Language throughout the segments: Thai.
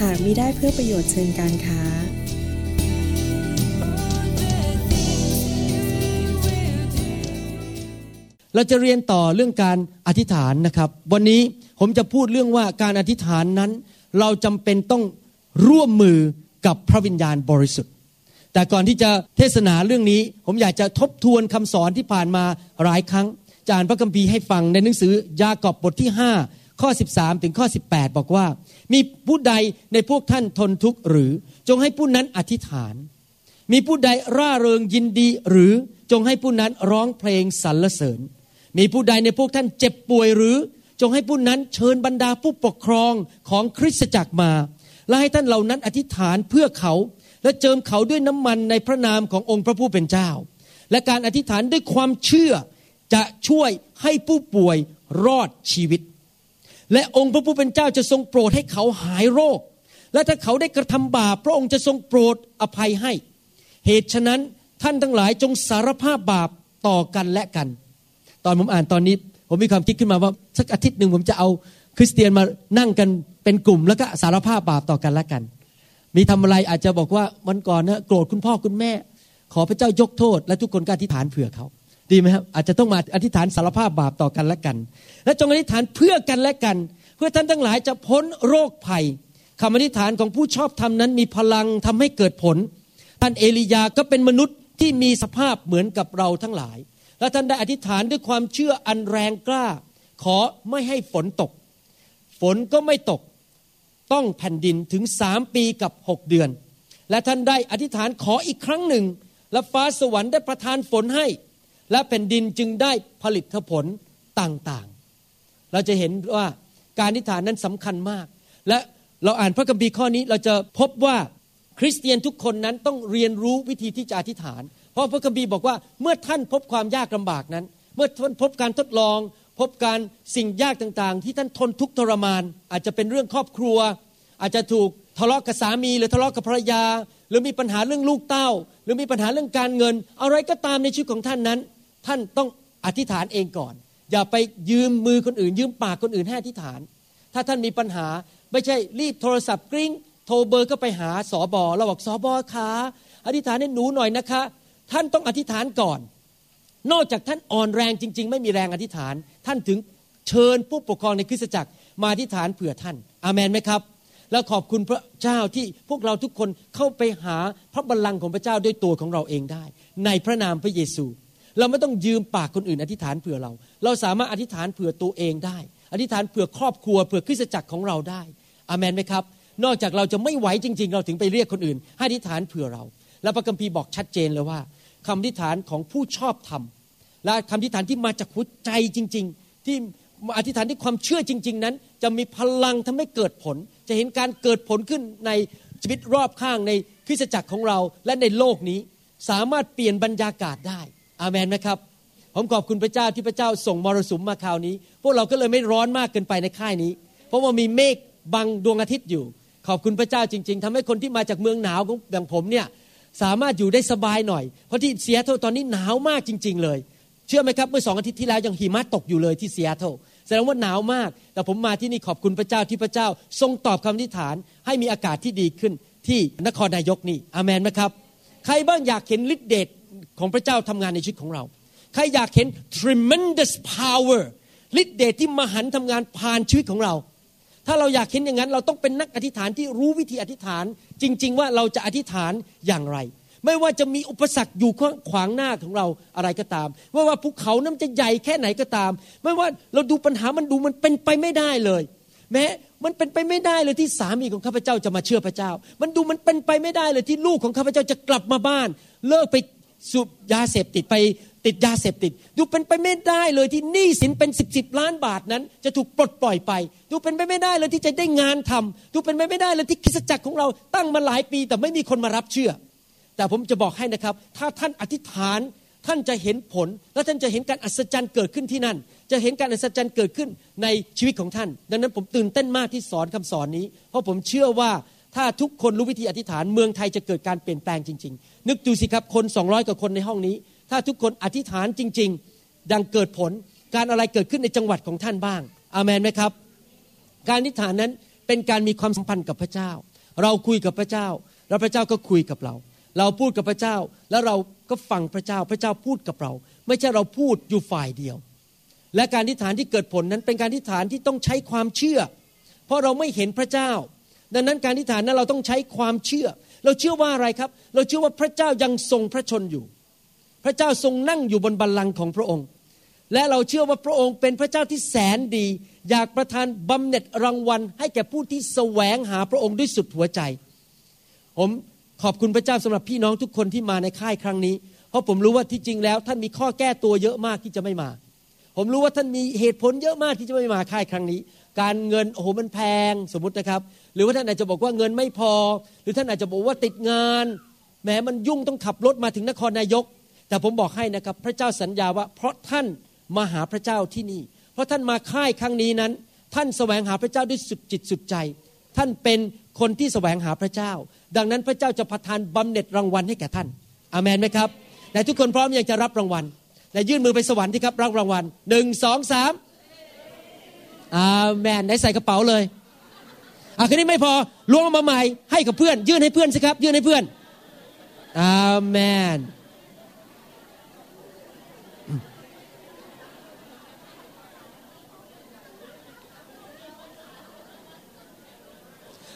หากมิได้เพื่อประโยชน์เชิงการค้า เราจะเรียนต่อเรื่องการอธิษฐานนะครับ วันนี้ผมจะพูดเรื่องว่าการอธิษฐานนั้น เราจำเป็นต้องร่วมมือกับพระวิญญาณบริสุทธิ์ แต่ก่อนที่จะเทศนาเรื่องนี้ ผมอยากจะทบทวนคำสอนที่ผ่านมาหลายครั้งจานพระคัมภีร์ให้ฟังในหนังสือยากอบบทที่ 5 ข้อ 13 ถึงข้อ 18 บอกว่า มีผู้ใดในพวกท่านทนทุกข์หรือจงให้ผู้นั้นอธิษฐาน มีผู้ใดร่าเริงยินดีหรือจงให้ผู้นั้นร้องเพลงสรรเสริญ มีผู้ใดในพวกท่านเจ็บป่วยหรือ จงให้ผู้นั้นเชิญบรรดาผู้ปกครองของคริสตจักรมา และให้ท่านเหล่านั้นอธิษฐานเพื่อเขา และเจิมเขาด้วยน้ำมันในพระนามขององค์พระผู้เป็นเจ้า และการอธิษฐานด้วยความเชื่อจะช่วยให้ผู้ป่วยรอดชีวิต และองค์พระผู้เป็นเจ้าจะทรงโปรดให้เขาหายโรค และถ้าเขาได้กระทำบาปพระองค์จะทรงโปรดอภัยให้ เหตุฉะนั้นท่านทั้งหลายจงสารภาพบาปต่อกันและกัน ตอนผมอ่านตอนนี้ ผมมีความคิดขึ้นมาว่าสักอาทิตย์หนึ่งผมจะเอาคริสเตียนมานั่งกันเป็นกลุ่ม แล้วก็สารภาพบาปต่อกันและกัน มีทำอะไรอาจจะบอกว่าวันก่อนนะโกรธคุณพ่อคุณแม่ ขอพระเจ้ายกโทษ และทุกคนก็อธิษฐานเผื่อเขา ดีไหมครับอาจจะต้องมาอธิษฐานสารภาพบาปต่อกันและกัน และจงอธิษฐานเพื่อกันและกัน เพื่อท่านทั้งหลายจะพ้นโรคภัยคำอธิษฐานของผู้ชอบธรรมนั้นมีพลังทำให้เกิดผล ท่านเอลียาก็เป็นมนุษย์ที่มีสภาพเหมือนกับเราทั้งหลาย และท่านได้อธิษฐานด้วยความเชื่ออันแรงกล้า ขอไม่ให้ฝนตก ฝนก็ไม่ตก ต้องแผ่นดินถึงสามปีกับหกเดือน และท่านได้อธิษฐานขออีกครั้งหนึ่ง และฟ้าสวรรค์ได้ประทานฝนให้ และแผ่นดินจึงได้ผลิตผลต่างๆ เราจะเห็นว่าการอธิษฐานนั้นสำคัญมาก และเราอ่านพระคัมภีร์ข้อนี้เราจะพบว่าคริสเตียนทุกคนนั้นต้องเรียนรู้วิธีที่จะอธิษฐาน เพราะพระคัมภีร์บอกว่าเมื่อท่านพบความยากลำบากนั้น เมื่อท่านพบการทดลอง พบการสิ่งยากต่างๆ ที่ท่านทนทุกทรมาน อาจจะเป็นเรื่องครอบครัว อาจจะถูกทะเลาะกับสามีหรือทะเลาะกับภรรยา หรือมีปัญหาเรื่องลูกเต้า หรือมีปัญหาเรื่องการเงิน อะไรก็ตามในชีวิตของท่านนั้น ท่านต้องอธิษฐานเองก่อน อย่าไปยืมมือคนอื่น ยืมปากคนอื่นให้อธิษฐาน ถ้าท่านมีปัญหาไม่ใช่รีบโทรศัพท์กริ้งโทรเบอร์ก็ไปหาสอบอเราบอกสอบอขาอธิษฐานให้หนูหน่อยนะคะ ท่านต้องอธิษฐานก่อน นอกจากท่านอ่อนแรงจริง ๆ ไม่มีแรงอธิษฐาน ท่านถึงเชิญผู้ปกครองในคริสตจักรมาอธิษฐานเผื่อท่าน อาเมนไหมครับ แล้วขอบคุณพระเจ้าที่พวกเราทุกคนเข้าไปหาพระบัลลังก์ของพระเจ้าด้วยตัวของเราเองได้ ในพระนามพระเยซู เราไม่ต้องยืมปากคนอื่น อธิษฐานเผื่อเรา เราสามารถอธิษฐานเผื่อตัวเองได้ อธิษฐานเผื่อครอบครัวเผื่อคริสตจักรของเราได้อาเมนไหมครับ นอกจากเราจะไม่ไหวจริง ๆ เราถึงไปเรียกคนอื่น ให้อธิษฐานเผื่อเรา และพระคัมภีร์บอกชัดเจนเลยว่าคำอธิษฐานของผู้ชอบธรรมและคำอธิษฐานที่มาจากหัวใจจริง ๆ ที่อธิษฐานที่ความเชื่อจริง ๆ นั้น จะมีพลังทำให้เกิดผล จะเห็นการเกิดผลขึ้นในชีวิตรอบข้างในคริสตจักรของเราและในโลกนี้ สามารถเปลี่ยนบรรยากาศได้ อาเมนไหมครับ ผมขอบคุณพระเจ้าที่พระเจ้าส่งมรสุมมาคราวนี้ พวกเราก็เลยไม่ร้อนมากเกินไปในค่ายนี้ เพราะว่ามีเมฆบังดวงอาทิตย์อยู่ ขอบคุณพระเจ้าจริง ๆทำให้คนที่มาจากเมืองหนาวอย่างผมเนี่ยสามารถอยู่ได้สบายหน่อย เพราะที่เซียโตตอนนี้หนาวมากจริง ๆ เลย เชื่อไหมครับเมื่อสองอาทิตย์ที่แล้วยังหิมะตกอยู่เลยที่เซียโตแสดงว่าหนาวมาก แต่ผมมาที่นี่ขอบคุณพระเจ้าที่พระเจ้า ทรงตอบคำอธิษฐาน ให้มีอากาศที่ดีขึ้นที่นครนายกนี่อาเมนไหมครับ ใครบ้างอยากเห็นฤทธิเดช ของพระเจ้าทำงานในชีวิตของเรา ใครอยากเห็น tremendous power ฤทธิเดชที่มหันทำงานผ่านชีวิตของเรา ถ้าเราอยากเห็นอย่างนั้น เราต้องเป็นนักอธิษฐานที่รู้วิธีอธิษฐาน จริง ๆ ว่าเราจะอธิษฐานอย่างไร ไม่ว่าจะมีอุปสรรคอยู่ขวางหน้าของเราอะไรก็ตาม ไม่ว่าภูเขานั้นจะใหญ่แค่ไหนก็ตาม ไม่ว่าเราดูปัญหามันดูมันเป็นไปไม่ได้เลย แม้มันเป็นไปไม่ได้เลยที่สามีของข้าพเจ้าจะมาเชื่อพระเจ้า มันดูมันเป็นไปไม่ได้เลยที่ลูกของข้าพเจ้าจะกลับมาบ้าน เลิกไป สูบยาเสพติดไปติดยาเสพติด ดูเป็นไปไม่ได้เลยที่หนี้สินเป็นสิบสิบล้านบาทนั้น จะถูกปลดปล่อยไป ดูเป็นไปไม่ได้เลยที่จะได้งานทำดูเป็นไปไม่ได้เลยที่คริสตจักรของเราตั้งมาหลายปี แต่ไม่มีคนมารับเชื่อ แต่ผมจะบอกให้นะครับ ถ้าท่านอธิษฐานท่านจะเห็นผล และท่านจะเห็นการอัศจรรย์เกิดขึ้นที่นั่น จะเห็นการอัศจรรย์เกิดขึ้นในชีวิตของท่าน ดังนั้นผมตื่นเต้นมากที่สอนคำสอนนี้ เพราะผมเชื่อว่า ถ้าทุกคนรู้วิธีอธิษฐานเมืองไทยจะเกิดการเปลี่ยนแปลงจริง ๆ นึกดูสิครับคน200กว่าคนในห้องนี้ ถ้าทุกคนอธิษฐานจริง ๆ ดังเกิดผลการอะไรเกิดขึ้นในจังหวัดของท่านบ้าง อาเมนไหมครับ การอธิษฐานนั้นเป็นการมีความสัมพันธ์กับพระเจ้า เราคุยกับพระเจ้า แล้วพระเจ้าก็คุยกับเรา เราพูดกับพระเจ้าแล้วเราก็ฟังพระเจ้า พระเจ้าพูดกับเรา ไม่ใช่เราพูดอยู่ฝ่ายเดียว และการอธิษฐานที่เกิดผลนั้นเป็นการอธิษฐานที่ต้องใช้ความเชื่อ เพราะเราไม่เห็นพระเจ้า ดังนั้นการอธิษฐานนั้นเราต้องใช้ความเชื่อ เราเชื่อว่าอะไรครับ เราเชื่อว่าพระเจ้ายังทรงพระชนอยู่ พระเจ้าทรงนั่งอยู่บนบัลลังก์ของพระองค์ และเราเชื่อว่าพระองค์เป็นพระเจ้าที่แสนดี อยากประทานบำเหน็จรางวัล ให้แก่ผู้ที่แสวงหาพระองค์ด้วยสุดหัวใจ ผมขอบคุณพระเจ้าสำหรับพี่น้องทุกคนที่มาในค่ายครั้งนี้ เพราะผมรู้ว่าที่จริงแล้วท่านมีข้อแก้ตัวเยอะมากที่จะไม่มา ผมรู้ว่าท่านมีเหตุผลเยอะมากที่จะไม่มาค่ายครั้งนี้ การเงินโอ้โหมันแพงสมมตินะครับ รือว่าท่านอาจจะบอกว่าเงินไม่พอ หรือท่านอาจจะบอกว่าติดงาน แม้มันยุ่งต้องขับรถมาถึงนครนายก แต่ผมบอกให้นะครับพระเจ้าสัญญาว่า เพราะท่านมาหาพระเจ้าที่นี่ เพราะท่านมาค่ายครั้งนี้นั้น ท่านแสวงหาพระเจ้าด้วยสุดจิตสุดใจ ท่านเป็นคนที่แสวงหาพระเจ้า ดังนั้นพระเจ้าจะประทานบำเหน็จรางวัลให้แก่ท่านอเมนไหมครับแต่ทุกคนพร้อมอยากจะรับรางวัลแต่ยื่นมือไปสวรรค์ที่ครับรับรางวัลหนึ่งสองสามอาเมนไหนใส่กระเป๋าเลย อาคืนนี้ไม่พอล้วงมาใหม่ให้กับเพื่อน ยื่นให้เพื่อนสิครับ ยื่นให้เพื่อนอาเมน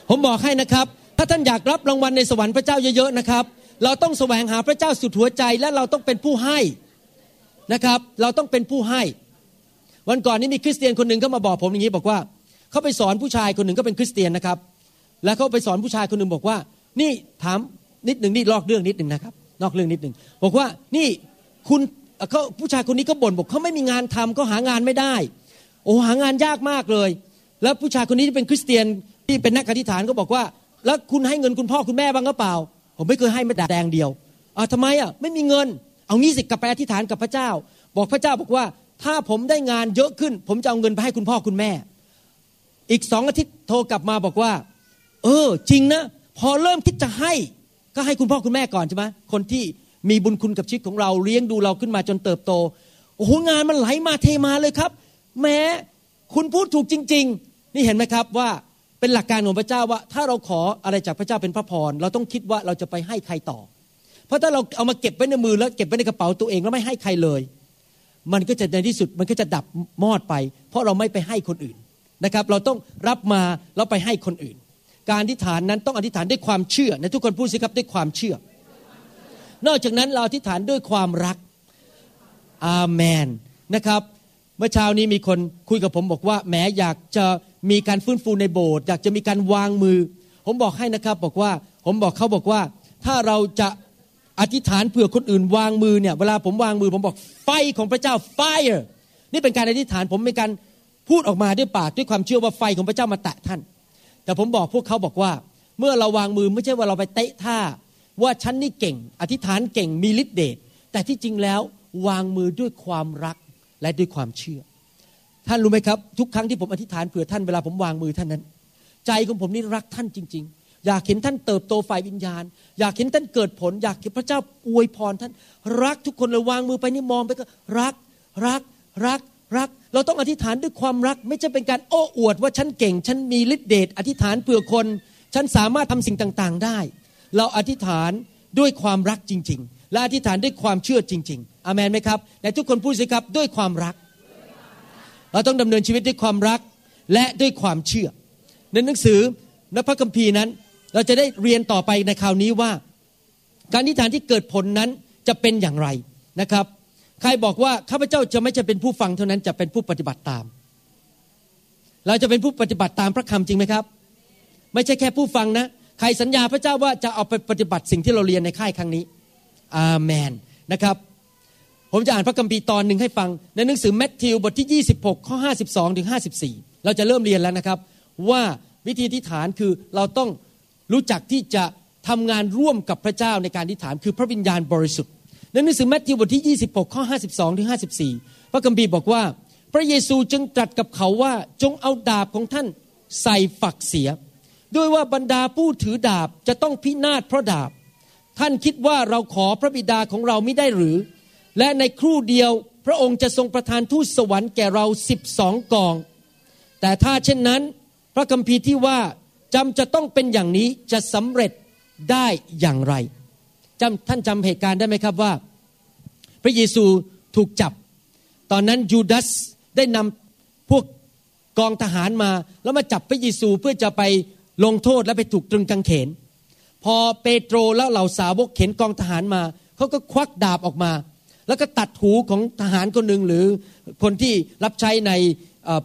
ผมบอกให้นะครับ ถ้าท่านอยากรับรางวัลในสวรรค์พระเจ้าเยอะๆนะครับ เราต้องแสวงหาพระเจ้าสุดหัวใจและเราต้องเป็นผู้ให้นะครับ เราต้องเป็นผู้ให้ วันก่อนนี้มีคริสเตียนคนหนึ่งเขามาบอกผมอย่างนี้บอกว่า เขาไปสอนผู้ชายคนหนึ่งก็เป็นคริสเตียนนะครับ แล้วเขาไปสอนผู้ชายคนหนึ่งบอกว่า นี่ถามนิดหนึ่งนี่ลอกเรื่องนิดหนึ่งนะครับ นอกเรื่องนิดหนึ่งบอกว่านี่คุณเขาผู้ชายคนนี้ก็บ่นบอกเขาไม่มีงานทำเขาหางานไม่ได้ โอ้หางานยากมากเลย แล้วผู้ชายคนนี้ที่เป็นคริสเตียนที่เป็นนักอธิษฐานก็บอกว่า แล้วคุณให้เงินคุณพ่อคุณแม่บ้างหรือเปล่า ผมไม่เคยให้แม้แต่แดงเดียวอ่าทำไมอะไม่มีเงิน เอางี้สิกลับไปอธิษฐานกับพระเจ้า บอกพระเจ้าบอกว่าถ้าผมได้งานเยอะขึ้น ผมจะเอาเงินไปให้คุณพ่อคุณแม่ อีกสองอาทิตย์โทรกลับมาบอกว่า เออ จริงนะ พอเริ่มคิดจะให้ ก็ให้คุณพ่อคุณแม่ก่อนใช่ไหมคนที่มีบุญคุณกับชีวิตของเราเลี้ยงดูเราขึ้นมาจนเติบโตโอ้โหงานมันไหลมาเทมาเลยครับ แม้คุณพูดถูกจริง ๆ นี่เห็นไหมครับว่าเป็นหลักการของพระเจ้าว่า ถ้าเราขออะไรจากพระเจ้าเป็นพระพรเราต้องคิดว่าเราจะไปให้ใครต่อ เพราะถ้าเราเอามาเก็บไว้ในมือแล้วเก็บไว้ในกระเป๋าตัวเองแล้วไม่ให้ใครเลย มันก็จะในที่สุดมันก็จะดับมอดไป เพราะเราไม่ไปให้คนอื่น นะครับ เราต้องรับมาแล้วไปให้คนอื่น การอธิษฐานนั้นต้องอธิษฐานด้วยความเชื่อในทุกคนพูดสิครับด้วยความเชื่อ นอกจากนั้นเราอธิษฐานด้วยความรักอาเมนนะครับเมื่อเช้านี้มีคนคุยกับผมบอกว่าแหมอยากจะมีการฟื้นฟูในโบสถ์อยากจะมีการวางมือ ผมบอกให้นะครับบอกว่าผมบอกเขาบอกว่า ถ้าเราจะอธิษฐานเผื่อคนอื่นวางมือเนี่ยเวลาผมวางมือผมบอกไฟของพระเจ้า fire นี่เป็นการอธิษฐานผมเป็นการ พูดออกมาด้วยปากด้วยความเชื่อว่าไฟของพระเจ้ามาแตะท่าน แต่ผมบอกพวกเขาบอกว่า เมื่อเราวางมือไม่ใช่ว่าเราไปเตะท่า ว่าฉันนี่เก่ง อธิษฐานเก่งมีฤทธิ์เดชแต่ที่จริงแล้ววางมือด้วยความรักและด้วยความเชื่อ ท่านรู้ไหมครับ ทุกครั้งที่ผมอธิษฐานเผื่อท่านเวลาผมวางมือท่านนั้น ใจของผมนี่รักท่านจริง ๆ อยากเห็นท่านเติบโตฝ่ายวิญญาณ อยากเห็นท่านเกิดผล อยากเห็นพระเจ้าอวยพรท่าน รักทุกคนเลยวางมือไปนี่มองไปก็รักรักรัก รัก เราต้องอธิษฐานด้วยความรัก ไม่ใช่เป็นการโอ้อวดว่าฉันเก่ง ฉันมีฤทธิเดชอธิษฐานเผื่อคน ฉันสามารถทำสิ่งต่างๆได้ เราอธิษฐานด้วยความรักจริง ๆ และอธิษฐานด้วยความเชื่อจริง ๆอามนไหมครับและทุกคนพูดสิครับด้วยความรัก เราต้องดำเนินชีวิตด้วยความรักและด้วยความเชื่อ ในหนังสือในพระคัมภีร์นั้น เราจะได้เรียนต่อไปในคราวนี้ว่า การอธิษฐานที่เกิดผลนั้นจะเป็นอย่างไรนะครับ ใครบอกว่าข้าพเจ้าจะไม่จะเป็นผู้ฟังเท่านั้นจะเป็นผู้ปฏิบัติตาม เราจะเป็นผู้ปฏิบัติตามพระคำจริงไหมครับ ไม่ใช่แค่ผู้ฟังนะ ใครสัญญาพระเจ้าว่าจะเอาไปปฏิบัติสิ่งที่เราเรียนในค่ายครั้งนี้ อาเมนนะครับ ผมจะอ่านพระคัมภีร์ตอนหนึ่งให้ฟัง ในหนังสือแมทธิวบทที่ 26 ข้อ 52 ถึง 54 เราจะเริ่มเรียนแล้วนะครับ ว่าวิธีที่ฐานคือเราต้องรู้จักที่จะทำงานร่วมกับพระเจ้าในการที่ฐานคือพระวิญญาณบริสุทธิ์ ในหนังสือแมทธิวบทที่ 26 ข้อ 52 ถึง 54 พระคัมภีร์บอกว่า พระเยซูจึงตรัสกับเขาว่าจงเอาดาบของท่านใส่ฝักเสีย ด้วยว่าบรรดาผู้ถือดาบจะต้องพินาศเพราะดาบ ท่านคิดว่าเราขอพระบิดาของเราไม่ได้หรือ และในครู่เดียวพระองค์จะทรงประทานทูตสวรรค์แก่เราสิบสองกอง แต่ถ้าเช่นนั้น พระคัมภีร์ที่ว่าจำจะต้องเป็นอย่างนี้จะสำเร็จได้อย่างไร จำท่านจำเหตุการณ์ได้ไหมครับว่า พระเยซูถูกจับ ตอนนั้นยูดาสได้นำพวกกองทหารมา แล้วมาจับพระเยซูเพื่อจะไปลงโทษและไปถูกตรึงกางเขน พอเปโตรและเหล่าสาวกเข็นกองทหารมาเขาก็ควักดาบออกมา แล้วก็ตัดหูของทหารคนหนึ่งหรือคนที่รับใช้ใน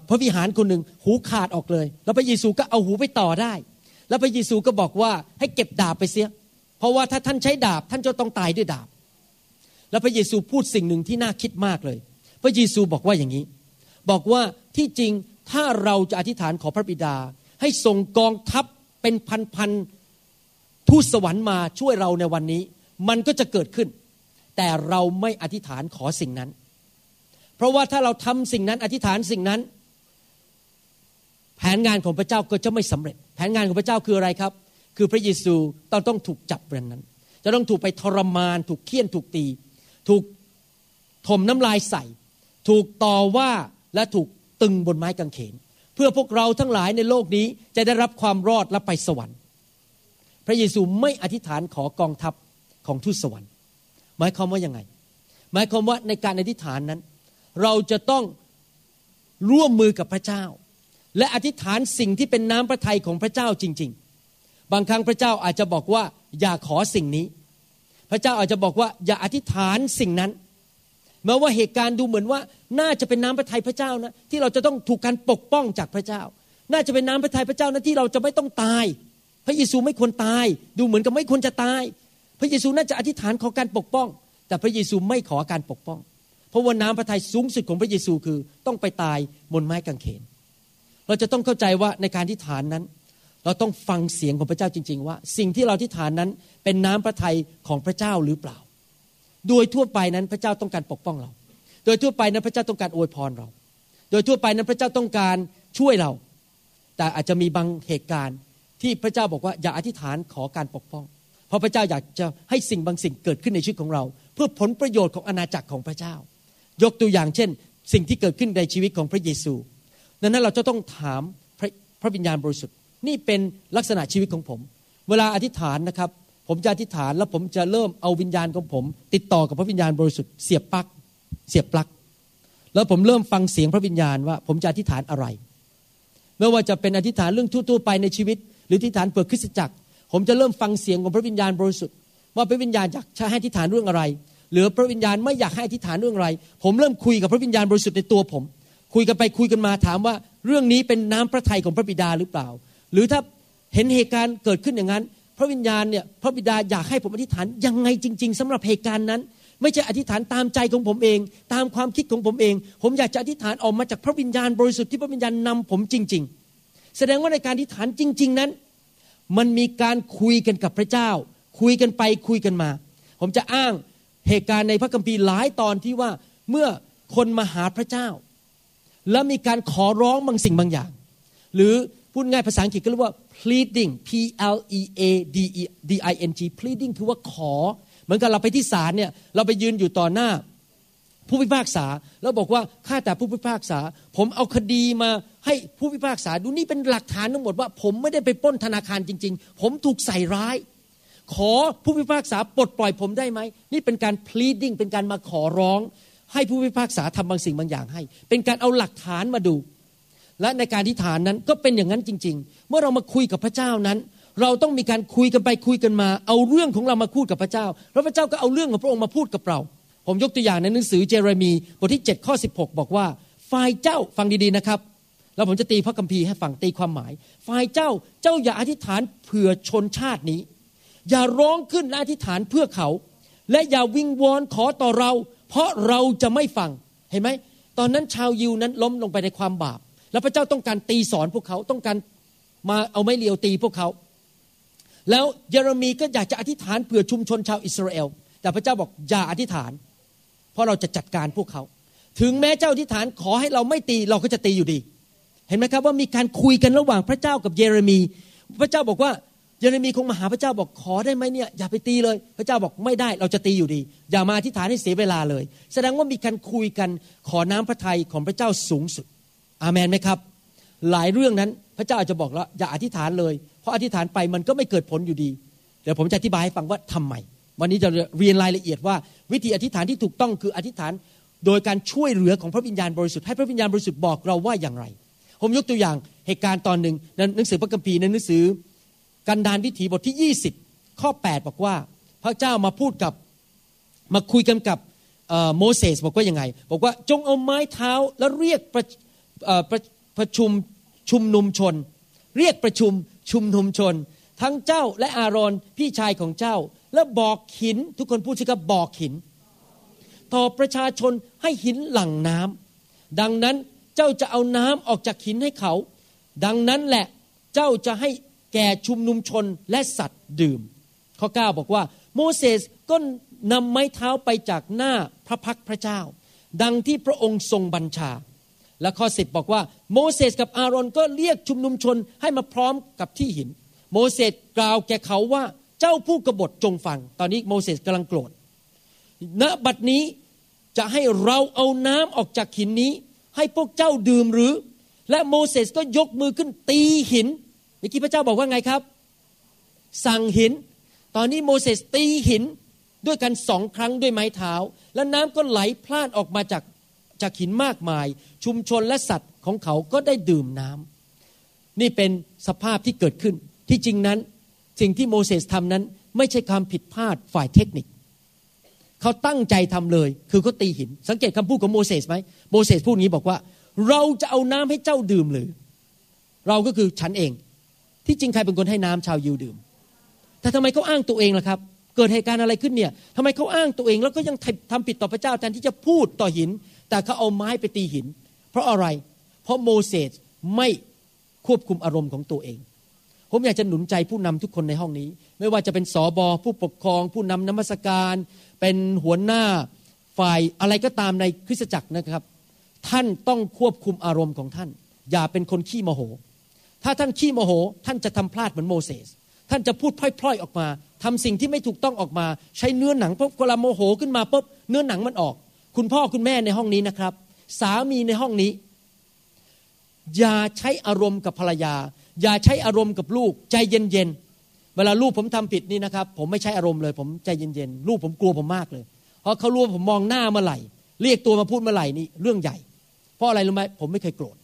พระวิหารคนหนึ่งหูขาดออกเลย แล้วพระเยซูก็เอาหูไปต่อได้ แล้วพระเยซูก็บอกว่าให้เก็บดาบไปเสีย เพราะว่าถ้าท่านใช้ดาบท่านจะต้องตายด้วยดาบ แล้วพระเยซูพูดสิ่งหนึ่งที่น่าคิดมากเลย พระเยซูบอกว่าอย่างนี้ บอกว่าที่จริงถ้าเราจะอธิษฐานขอพระบิดา ให้ส่งกองทัพเป็นพันๆทูตสวรรค์มาช่วยเราในวันนี้ มันก็จะเกิดขึ้น แต่เราไม่อธิษฐานขอสิ่งนั้น เพราะว่าถ้าเราทำสิ่งนั้นอธิษฐานสิ่งนั้น แผนงานของพระเจ้าก็จะไม่สำเร็จ แผนงานของพระเจ้าคืออะไรครับ คือพระเยซูต้องต้องถูกจับเรนนั้น จะต้องถูกไปทรมาน ถูกเคี่ยนถูกตี ถูกถมน้ำลายใส่ ถูกต่อว่าและถูกตึงบนไม้กางเขน เพื่อพวกเราทั้งหลายในโลกนี้จะได้รับความรอดและไปสวรรค์ พระเยซูไม่อธิษฐานขอกองทัพของทูตสวรรค์ หมายความว่ายังไง หมายความว่าในการอธิษฐานนั้น เราจะต้องร่วมมือกับพระเจ้า และอธิษฐานสิ่งที่เป็นน้ำพระทัยของพระเจ้าจริง ๆ บางครั้งพระเจ้าอาจจะบอกว่า อย่าขอสิ่งนี้ พระเจ้าอาจจะบอกว่า อย่าอธิษฐานสิ่งนั้นแม้ว่าเหตุการณ์ดูเหมือนว่า น่าจะเป็นน้ำพระทัยพระเจ้านะที่เราจะต้องถูกการปกป้องจากพระเจ้า น่าจะเป็นน้ำพระทัยพระเจ้านะที่เราจะไม่ต้องตาย พระเยซูไม่ควรตาย ดูเหมือนกับไม่ควรจะตาย พระเยซูน่าจะอธิษฐานขอการปกป้อง แต่พระเยซูไม่ขอการปกป้อง เพราะว่าน้ำพระทัยสูงสุดของพระเยซูคือต้องไปตายบนไม้กางเขน เราจะต้องเข้าใจว่าในการอธิษฐานนั้น เราต้องฟังเสียงของพระเจ้าจริง ๆ ว่า สิ่งที่เราอธิษฐานนั้นเป็นน้ำพระทัยของพระเจ้าหรือเปล่า โดยทั่วไปนั้นพระเจ้าต้องการปกป้องเรา โดยทั่วไปนั้นพระเจ้าต้องการอวยพรเรา โดยทั่วไปนั้นพระเจ้าต้องการช่วยเรา แต่อาจจะมีบางเหตุการณ์ที่พระเจ้าบอกว่าอย่าอธิษฐานขอการปกป้อง เพราะพระเจ้าอยากจะให้สิ่งบางสิ่งเกิดขึ้นในชีวิตของเรา เพื่อผลประโยชน์ของอาณาจักรของพระเจ้า ยกตัวอย่างเช่น สิ่งที่เกิดขึ้นในชีวิตของพระเยซูดังนั้นเราจะต้องถามพระพระวิญญาณบริสุทธิ์ นี่เป็นลักษณะชีวิตของผม เวลาอธิษฐานนะครับ ผมจะอธิษฐานแล้วผมจะเริ่มเอาวิญญาณของผม ติดต่อกับพระวิญญาณบริสุทธิ์เสียบปลั๊กเสียบปลั๊กแล้วผมเริ่มฟังเสียงพระวิญญาณว่า ผมจะอธิษฐานอะไรไม่ว่าจะเป็นอธิษฐานเรื่องทั่วๆไปในชีวิต หรืออธิษฐานเปิดคริสตจักร ผมจะเริ่มฟังเสียงของพระวิญญาณบริสุทธิ์ว่าพระวิญญาณอยากให้อธิษฐานเรื่องอะไร หรือพระวิญญาณไม่อยากให้อธิษฐานเรื่องอะไร ผมเริ่มคุยกับพระวิญญาณบริสุทธิ์ในตัวผม คุยกันไปคุยกันมาถามว่า เรื่องนี้เป็นน้ำพระทัยของพระบิดาหรือเปล่า หรือถ้าเห็นเหตุการณ์เกิดขึ้นอย่างนั้น พระวิญญาณเนี่ยพระบิดาอยากให้ผมอธิษฐานยังไงจริง ๆสำหรับเหตุการณ์นั้น ไม่ใช่อธิษฐานตามใจของผมเอง ตามความคิดของผมเอง ผมอยากจะอธิษฐานออกมาจากพระวิญญาณบริสุทธิ์ที่พระวิญญาณนำผมจริง ๆ แสดงว่าในการอธิษฐานจริง ๆนั้น มันมีการคุยกันกับพระเจ้า คุยกันไปคุยกันมา ผมจะอ้างเหตุการณ์ในพระคัมภีร์หลายตอนที่ว่าเมื่อคนมาหาพระเจ้า แล้วมีการขอร้องบางสิ่งบางอย่าง หรือ พูดง่ายภาษาอังกฤษก็เรียกว่า pleading P L E A D E D I N G pleading คือว่าขอ เหมือนกับเราไปที่ศาลเนี่ยเราไปยืนอยู่ต่อหน้า ผู้พิพากษาแล้วบอกว่าข้าแต่ผู้พิพากษา ผมเอาคดีมาให้ผู้พิพากษาดูนี่เป็นหลักฐานทั้งหมดว่า ผมไม่ได้ไปป้นธนาคารจริง ๆ ผมถูกใส่ร้าย ขอผู้พิพากษาปลดปล่อยผมได้ไหมนี่เป็นการ pleading เป็นการมาขอร้อง ให้ผู้พิพากษาทำบางสิ่งบางอย่างให้ เป็นการเอาหลักฐานมาดู และในการที่ฐานนั้นก็เป็นอย่างนั้นจริง ๆ เมื่อเรามาคุยกับพระเจ้านั้น เราต้องมีการคุยกันไปคุยกันมา เอาเรื่องของเรามาพูดกับพระเจ้า แล้วพระเจ้าก็เอาเรื่องของพระองค์มาพูดกับเรา ผมยกตัวอย่างในหนังสือเจเรมีบทที่7ข้อ16 บอกว่า ฝ่ายเจ้าฟังดีๆนะครับ แล้วผมจะตีพระคัมภีร์ให้ฟังตีความหมาย ฝ่ายเจ้าเจ้าอย่าอธิษฐานเผื่อชนชาตินี้ อย่าร้องขึ้นและอธิษฐานเพื่อเขา และอย่าวิงวอนขอต่อเรา เพราะเราจะไม่ฟังเห็นไหมตอนนั้นชาวยิวนั้นล้มลงไปในความบาป แล้วพระเจ้าต้องการตีสอนพวกเขาต้องการมาเอาไม้เลียวตีพวกเขา แล้วเยเรมีก็อยากจะอธิษฐานเผื่อชุมชนชาวอิสราเอล แต่พระเจ้าบอกอย่าอธิษฐาน เพราะเราจะจัดการพวกเขา ถึงแม้เจ้าอธิษฐานขอให้เราไม่ตีเราก็จะตีอยู่ดี เห็นไหมครับว่ามีการคุยกันระหว่างพระเจ้ากับเยเรมี พระเจ้าบอกว่าเยเรมีคงมาหาพระเจ้าบอกขอได้ไหมเนี่ยอย่าไปตีเลย พระเจ้าบอกไม่ได้เราจะตีอยู่ดี อย่ามาอธิษฐานให้เสียเวลาเลย แสดงว่ามีการคุยกันขอน้ำพระทัยของพระเจ้าสูงสุด อามันไหมครับ หลายเรื่องนั้นพระเจ้าอาจจะบอกแล้วอย่าอธิษฐานเลย เพราะอธิษฐานไปมันก็ไม่เกิดผลอยู่ดี เดี๋ยวผมจะอธิบายให้ฟังว่าทำไม วันนี้จะเรียนรายละเอียดว่า วิธีอธิษฐานที่ถูกต้องคืออธิษฐานโดยการช่วยเหลือของพระวิญญาณบริสุทธิ์ให้พระวิญญาณบริสุทธิ์บอกเราว่าอย่างไร ผมยกตัวอย่างเหตุการณ์ตอนหนึ่งในหนังสือพระคัมภีร์ในหนังสือ กันดานวิถีบทที่ 20 ข้อ 8 บอกว่า พระเจ้ามาพูดกับมาคุยกันกับโมเสสบอกว่ายังไง บอกว่าจงเอาไม้เท้าแล้วเรียก ประประชุมชุมนุมชน เรียกประชุมชุมนุมชน ทั้งเจ้าและอารอนพี่ชายของเจ้า แล้วบอกหินทุกคนพูดสิครับบอกหิน ต่อประชาชนให้หินหลั่งน้ำดังนั้นเจ้าจะเอาน้ำออกจากหินให้เขา ดังนั้นแหละเจ้าจะให้แก่ชุมนุมชนและสัตว์ดื่ม ข้อ 9 บอกว่า โมเสสก็นำไม้เท้าไปจากหน้าพระพักพระเจ้า ดังที่พระองค์ทรงบัญชา และข้อสิบบอกว่า โมเสสกับอารอนก็เรียกชุมนุมชนให้มาพร้อมกับที่หิน โมเสสกล่าวแก่เขาว่าเจ้าผู้กบฏจงฟัง ตอนนี้โมเสสกำลังโกรธณบัดนี้จะให้เราเอาน้ำออกจากหินนี้ ให้พวกเจ้าดื่มหรือ และโมเสสก็ยกมือขึ้นตีหินเมื่อกี้พระเจ้าบอกว่าไงครับ สั่งหิน ตอนนี้โมเสสตีหินด้วยกันสองครั้งด้วยไม้เท้า แล้วน้ำก็ไหลพล่านออกมาจาก จากหินมากมาย ชุมชนและสัตว์ของเขาก็ได้ดื่มน้ำนี่เป็นสภาพที่เกิดขึ้น ที่จริงนั้น สิ่งที่โมเสสทำนั้น ไม่ใช่ความผิดพลาดฝ่ายเทคนิค เขาตั้งใจทำเลย คือเขาตีหิน สังเกตคำพูดของโมเสสไหมโมเสสพูดนี้บอกว่า เราจะเอาน้ำให้เจ้าดื่มหรือเราก็คือฉันเอง ที่จริงใครเป็นคนให้น้ำชาวยิวดื่ม แต่ทำไมเขาอ้างตัวเองล่ะครับเกิดเหตุการณ์อะไรขึ้นเนี่ยทำไมเขาอ้างตัวเองแล้วก็ยังทำผิดต่อพระเจ้าแทนที่จะพูดต่อหิน แต่เขาเอาไม้ไปตีหิน เพราะอะไร เพราะโมเสสไม่ควบคุมอารมณ์ของตัวเอง ผมอยากจะหนุนใจผู้นำทุกคนในห้องนี้ ไม่ว่าจะเป็นสอบอผู้ปกครอง ผู้นำนมัสการ เป็นหัวหน้าฝ่ายอะไรก็ตามในคริสตจักรนะครับ ท่านต้องควบคุมอารมณ์ของท่าน อย่าเป็นคนขี้โมโห ถ้าท่านขี้โมโห ท่านจะทำพลาดเหมือนโมเสสท่านจะพูดพล่อยๆออกมาทำสิ่งที่ไม่ถูกต้องออกมา ใช้เนื้อหนังปุ๊บเวลาโมโหขึ้นมาปุ๊บเนื้อหนังมันออก คุณพ่อคุณแม่ในห้องนี้นะครับ สามีในห้องนี้ อย่าใช้อารมณ์กับภรรยา อย่าใช้อารมณ์กับลูก ใจเย็นๆเวลาลูกผมทำผิดนี่นะครับ ผมไม่ใช้อารมณ์เลย ผมใจเย็นๆลูกผมกลัวผมมากเลย เพราะเขารู้ผมมองหน้าเมื่อไหร่เรียกตัวมาพูดเมื่อไหร่นี่เรื่องใหญ่ เพราะอะไรรู้ไหมผมไม่เคยโกรธ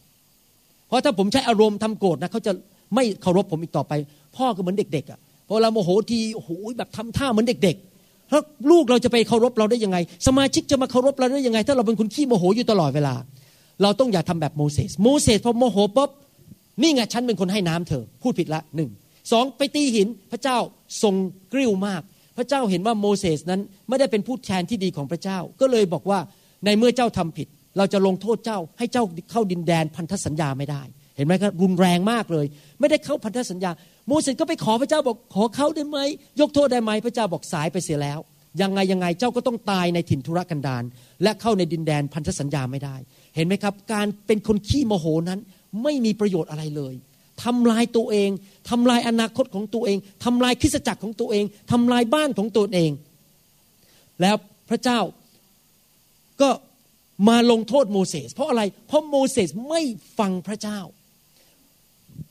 เพราะถ้าผมใช้อารมณ์ทำโกรธนะเขาจะไม่เคารพผมอีกต่อไป พ่อก็เหมือนเด็กๆอะพอเราโมโหทีโอ้โหแบบทำท่าเหมือนเด็กๆ แล้วลูกเราจะไปเคารพเราได้ยังไง สมาชิกจะมาเคารพเราได้ยังไง ถ้าเราเป็นคนขี้โมโหอยู่ตลอดเวลา เราต้องอย่าทำแบบโมเสสโมเสสพอโมโหปุ๊บนี่ไงฉันเป็นคนให้น้ำเธอ พูดผิดละหนึ่งสองไปตีหินพระเจ้าทรงกริ้วมาก พระเจ้าเห็นว่าโมเสสนั้นไม่ได้เป็นผู้แทนที่ดีของพระเจ้า ก็เลยบอกว่าในเมื่อเจ้าทำผิด เราจะลงโทษเจ้า ให้เจ้าเข้าดินแดนพันธสัญญาไม่ได้ เห็นไหมครับรุนแรงมากเลย ไม่ได้เข้าพันธสัญญา โมเสสก็ไปขอพระเจ้าบอกขอเขาได้ไหมยกโทษได้ไหมพระเจ้าบอกสายไปเสียแล้ว ยังไงยังไงเจ้าก็ต้องตายในถิ่นทุรกันดารและเข้าในดินแดนพันธสัญญาไม่ได้ เห็นไหมครับ การเป็นคนขี้โมโหนั้นไม่มีประโยชน์อะไรเลยทำลายตัวเองทำลายอนาคตของตัวเองทำลายคริสจักรของตัวเองทำลายบ้านของตัวเอง แล้วพระเจ้าก็มาลงโทษโมเสสเพราะอะไร เพราะโมเสสไม่ฟังพระเจ้า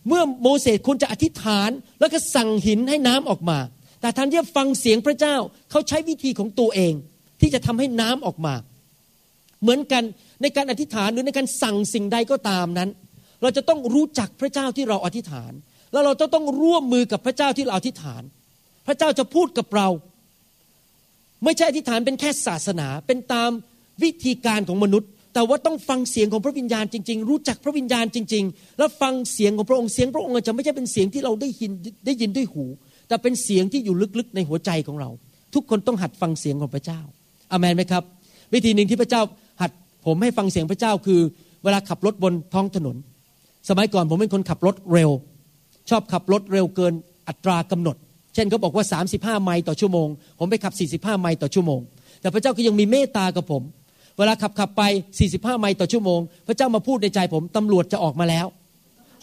เมื่อโมเสสควรจะอธิษฐาน แล้วก็สั่งหินให้น้ำออกมา แต่ท่านที่ฟังเสียงพระเจ้าเขาใช้วิธีของตัวเอง ที่จะทำให้น้ำออกมา เหมือนกันในการอธิษฐานหรือในการสั่งสิ่งใดก็ตามนั้น เราจะต้องรู้จักพระเจ้าที่เราอธิษฐาน แล้วเราจะต้องร่วมมือกับพระเจ้าที่เราอธิษฐาน พระเจ้าจะพูดกับเรา ไม่ใช่อธิษฐานเป็นแค่ศาสนา เป็นตามวิธีการของมนุษย์ แต่ว่าต้องฟังเสียงของพระวิญญาณจริง ๆ รู้จักพระวิญญาณจริง ๆ แล้วฟังเสียงของพระองค์เสียงพระองค์จะไม่ใช่เป็นเสียงที่เราได้ยินได้ยินด้วยหู แต่เป็นเสียงที่อยู่ลึกๆในหัวใจของเรา ทุกคนต้องหัดฟังเสียงของพระเจ้าอามนไหมครับ วิธีหนึ่งที่พระเจ้าหัดผมให้ฟังเสียงพระเจ้าคือ เวลาขับรถบนท้องถนน สมัยก่อนผมเป็นคนขับรถเร็ว ชอบขับรถเร็วเกินอัตรากำหนด เช่นเขาบอกว่า 35 ไมล์ต่อชั่วโมง ผมไปขับ 45 ไมล์ต่อชั่วโมง แต่พระเจ้าก็ยังมีเมตตากับผม เวลาขับขับไป 45 ไมล์ต่อชั่วโมง พระเจ้ามาพูดในใจผมตำรวจจะออกมาแล้ว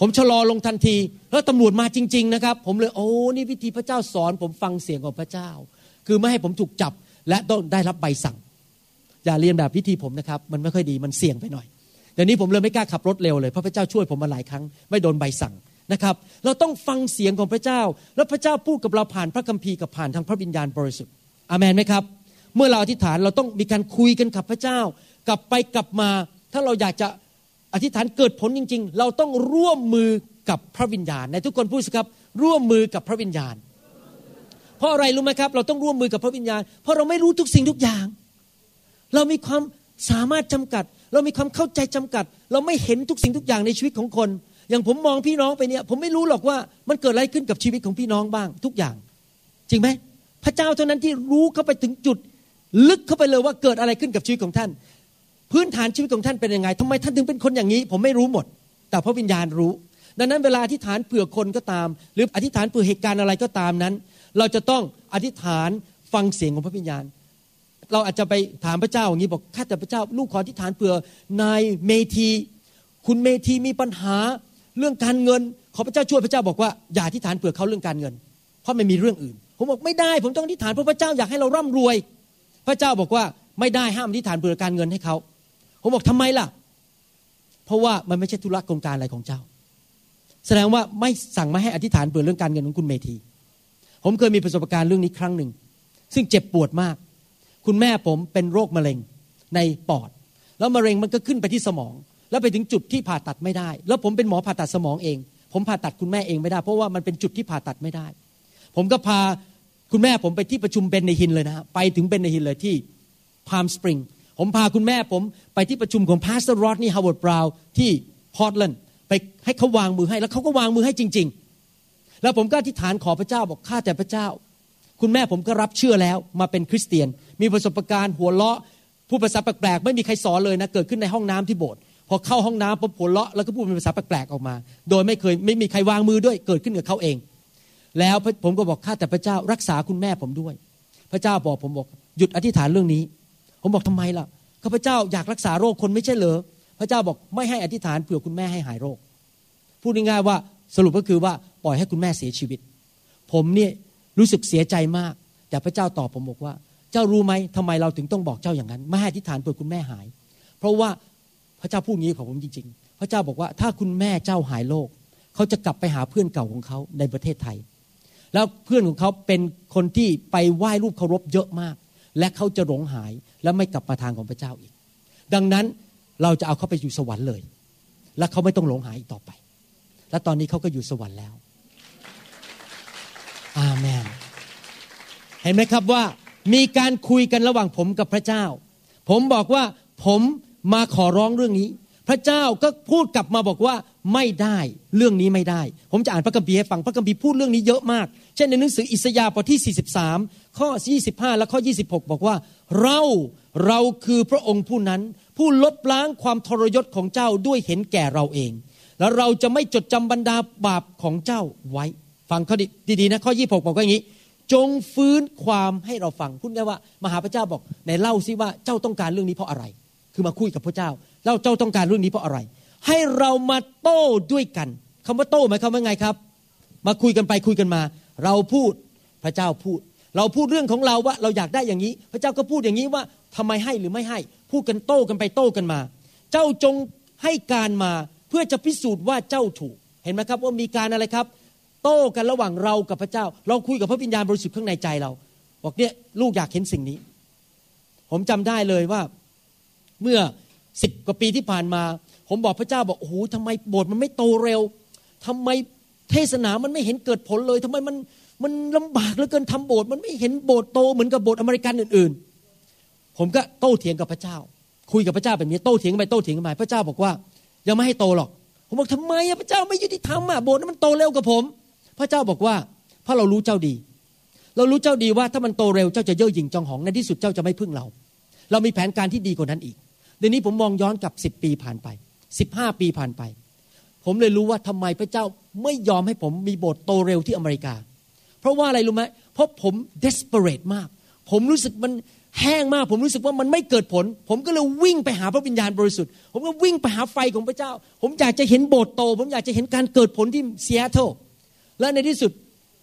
ผมชะลอลงทันที แล้วตำรวจมาจริง ๆ นะครับ ผมเลยโอ้นี่วิธีพระเจ้าสอนผมฟังเสียงของพระเจ้า คือไม่ให้ผมถูกจับและต้องได้รับใบสั่ง อย่าเรียนแบบวิธีผมนะครับ มันไม่ค่อยดีมันเสี่ยงไปหน่อยเดี๋ยวนี้ผมเลยไม่กล้าขับรถเร็วเลยเพราะพระเจ้าช่วยผมมาหลายครั้ง ไม่โดนใบสั่งนะครับ เราต้องฟังเสียงของพระเจ้า แล้วพระเจ้าพูดกับเราผ่านพระคัมภีร์กับผ่านทางพระวิญญาณบริสุทธิ์อามนไหมครับ เมื่อเราอธิษฐานเราต้องมีการคุยกันกับพระเจ้า กลับไปกลับมา ถ้าเราอยากจะอธิษฐานเกิดผลจริง ๆ เราต้องร่วมมือกับพระวิญญาณในทุกคนพูดสิครับ ร่วมมือกับพระวิญญาณ เพราะอะไรรู้ไหมครับ เราต้องร่วมมือกับพระวิญญาณ เพราะเราไม่รู้ทุกสิ่งทุกอย่าง เรามีความสามารถจำกัด เรามีความเข้าใจจำกัด เราไม่เห็นทุกสิ่งทุกอย่างในชีวิตของคน อย่างผมมองพี่น้องไปเนี่ย ผมไม่รู้หรอกว่ามันเกิดอะไรขึ้นกับชีวิตของพี่น้องบ้างทุกอย่าง จริงไหมพระเจ้าเท่านั้นที่รู้เข้าไปถึงจุด ลึกเข้าไปเลยว่าเกิดอะไรขึ้นกับชีวิตของท่าน พื้นฐานชีวิตของท่านเป็นยังไงทำไมท่านถึงเป็นคนอย่างนี้ ผมไม่รู้หมด แต่พระวิญญาณรู้ ดังนั้นเวลาอธิษฐานเผื่อคนก็ตาม หรืออธิษฐานเผื่อเหตุการณ์อะไรก็ตามนั้น เราจะต้องอธิษฐานฟังเสียงของพระวิญญาณ เราอาจจะไปถามพระเจ้าอย่างนี้บอกข้าแต่พระเจ้าลูกขออธิษฐานเผื่อนายเมธีคุณเมธีมีปัญหาเรื่องการเงิน ขอพระเจ้าช่วยพระเจ้าบอกว่าอย่าอธิษฐานเผื่อเขาเรื่องการเงิน เพราะไม่มีเรื่องอื่น ผมบอกไม่ได้ ผมต้องอธิษฐานเพราะพระเจ้าอยากให้เราร่ำรวย พระเจ้าบอกว่าไม่ได้ห้ามอธิษฐานเผื่อการเงินให้เขา ผมบอกทำไมล่ะ เพราะว่ามันไม่ใช่ธุระกงการอะไรของเจ้า แสดงว่าไม่สั่งไม่ให้อธิษฐานเผื่อเรื่องการเงินของคุณเมธี ผมเคยมีประสบการณ์เรื่องนี้ครั้งหนึ่ง ซึ่งเจ็บปวดมาก คุณแม่ผมเป็นโรคมะเร็งในปอด แล้วมะเร็งมันก็ขึ้นไปที่สมอง แล้วไปถึงจุดที่ผ่าตัดไม่ได้ แล้วผมเป็นหมอผ่าตัดสมองเอง ผมผ่าตัดคุณแม่เองไม่ได้ เพราะว่ามันเป็นจุดที่ผ่าตัดไม่ได้ ผมก็พา คุณแม่ผมไปที่ประชุม Benny Hinn เลยนะไปถึง Benny Hinn เลยที่ Palm Springs ผมพาคุณแม่ผมไปที่ประชุมของ Pastor Rodney Howard-Browne ที่พอร์ตแลนด์ไปให้เขาวางมือให้แล้วเขาก็วางมือให้จริง ๆ แล้วผมก็อธิษฐานขอพระเจ้าบอกข้าแต่พระเจ้า คุณแม่ผมก็รับเชื่อแล้วมาเป็นคริสเตียน มีประสบการณ์หัวเราะพูดภาษาแปลกๆไม่มีใครสอนเลยนะเกิดขึ้นในห้องน้ำที่โบสถ์พอเข้าห้องน้ำปุ๊บหัวเราะแล้วก็พูดเป็นภาษาแปลกๆออกมา โดยไม่เคยไม่มีใครวางมือด้วยเกิดขึ้นกับเขาเอง แล้วผมก็บอกข้าแต่พระเจ้ารักษาคุณแม่ผมด้วย พระเจ้าบอกผมบอกหยุดอธิษฐานเรื่องนี้ ผมบอกทำไมล่ะข้าพเจ้าอยากรักษาโรคคนไม่ใช่เหรอพระเจ้าบอกไม่ให้อธิษฐานเผื่อคุณแม่ให้หายโรค พูดง่ายๆว่าสรุปก็คือว่าปล่อยให้คุณแม่เสียชีวิต ผมเนี่ยรู้สึกเสียใจมาก แต่พระเจ้าตอบผมบอกว่า เจ้ารู้ไหมทำไมเราถึงต้องบอกเจ้าอย่างนั้น ไม่ให้อธิษฐานเผื่อคุณแม่หาย เพราะว่าพระเจ้าพูดงี้ของผมจริง ๆ พระเจ้าบอกว่าถ้าคุณแม่เจ้าหายโรคเขาจะกลับไปหาเพื่อนเก่าของเขาในประเทศไทย แล้วเพื่อนของเขาเป็นคนที่ไปไหว้รูปเคารพเยอะมาก และเขาจะหลงหายและไม่กลับมาทางของพระเจ้าอีก ดังนั้นเราจะเอาเขาไปอยู่สวรรค์เลย และเขาไม่ต้องหลงหายอีกต่อไป และตอนนี้เขาก็อยู่สวรรค์แล้ว อาเมน เห็นไหมครับว่ามีการคุยกันระหว่างผมกับพระเจ้า ผมบอกว่าผมมาขอร้องเรื่องนี้ พระเจ้าก็พูดกลับมาบอกว่าไม่ได้เรื่องนี้ไม่ได้ ผมจะอ่านพระคัมภีร์ให้ฟังพระคัมภีร์พูดเรื่องนี้เยอะมาก เช่นในหนังสืออิสยาห์บทที่ 43 ข้อ 25 และข้อ 26 บอกว่า เราเราคือพระองค์ผู้นั้น ผู้ลบล้างความทรยศของเจ้าด้วยเห็นแก่เราเอง แล้วเราจะไม่จดจำบรรดาบาปของเจ้าไว้ ฟังเขาดีๆนะข้อ 26 บอกว่าอย่างนี้ จงฟื้นความให้เราฟังพูดได้ว่า มหาพระเจ้าบอกในเล่าซิว่าเจ้าต้องการเรื่องนี้เพราะอะไร คือมาคุยกับพระเจ้า แล้วเจ้าต้องการเรื่องนี้เพราะอะไร ให้เรามาโต้ด้วยกันคำว่าโต้หมายความว่าไงครับ มาคุยกันไปคุยกันมา เราพูดพระเจ้าพูด เราพูดเรื่องของเราว่าเราอยากได้อย่างนี้ พระเจ้าก็พูดอย่างนี้ว่าทำไมให้หรือไม่ให้ พูดกันโต้กันไปโต้กันมา เจ้าจงให้การมาเพื่อจะพิสูจน์ว่าเจ้าถูก เห็นไหมครับว่ามีการอะไรครับ โต้กันระหว่างเรากับพระเจ้า เราคุยกับพระวิญญาณบริสุทธิ์ข้างในใจเรา บอกเนี่ยลูกอยากเห็นสิ่งนี้ ผมจำได้เลยว่า เมื่อ สิบกว่าปีที่ผ่านมา ผมบอกพระเจ้าบอกโอ้โหทำไมโบสถ์มันไม่โตเร็วทำไมเทศนามันไม่เห็นเกิดผลเลยทำไมมันมันลำบากเหลือเกินทำโบสถ์มันไม่เห็นโบสถ์โตเหมือนกับโบสถ์อเมริกันอื่น ๆ ผมก็โต้เถียงกับพระเจ้า คุยกับพระเจ้าแบบนี้โต้เถียงไปโต้เถียงไปพระเจ้าบอกว่า ยังไม่ให้โตหรอก ผมบอกทำไมอะพระเจ้าไม่ยุติธรรมอะโบสถ์นั้นมันโตเร็วกับผม พระเจ้าบอกว่าเพราะเรารู้เจ้าดี เรารู้เจ้าดีว่าถ้ามันโตเร็วเจ้าจะเย่อหยิ่งจองหองในที่สุดเจ้าจะไม่พึ่งเรา เรามีแผนการที่ดีกว่านั้นอีก เดี๋ยวนี้ผมมองย้อนกลับสิบปีผ่านไปสิบห้าปีผ่านไป ผมเลยรู้ว่าทำไมพระเจ้าไม่ยอมให้ผมมีโบสถ์โตเร็วที่อเมริกา เพราะว่าอะไรรู้ไหมเพราะผม desperate มาก ผมรู้สึกมันแห้งมาก ผมรู้สึกว่ามันไม่เกิดผล ผมก็เลยวิ่งไปหาพระวิญญาณบริสุทธิ์ ผมก็วิ่งไปหาไฟของพระเจ้า ผมอยากจะเห็นโบสถ์โต ผมอยากจะเห็นการเกิดผลที่เซีแอตเทิลและในที่สุด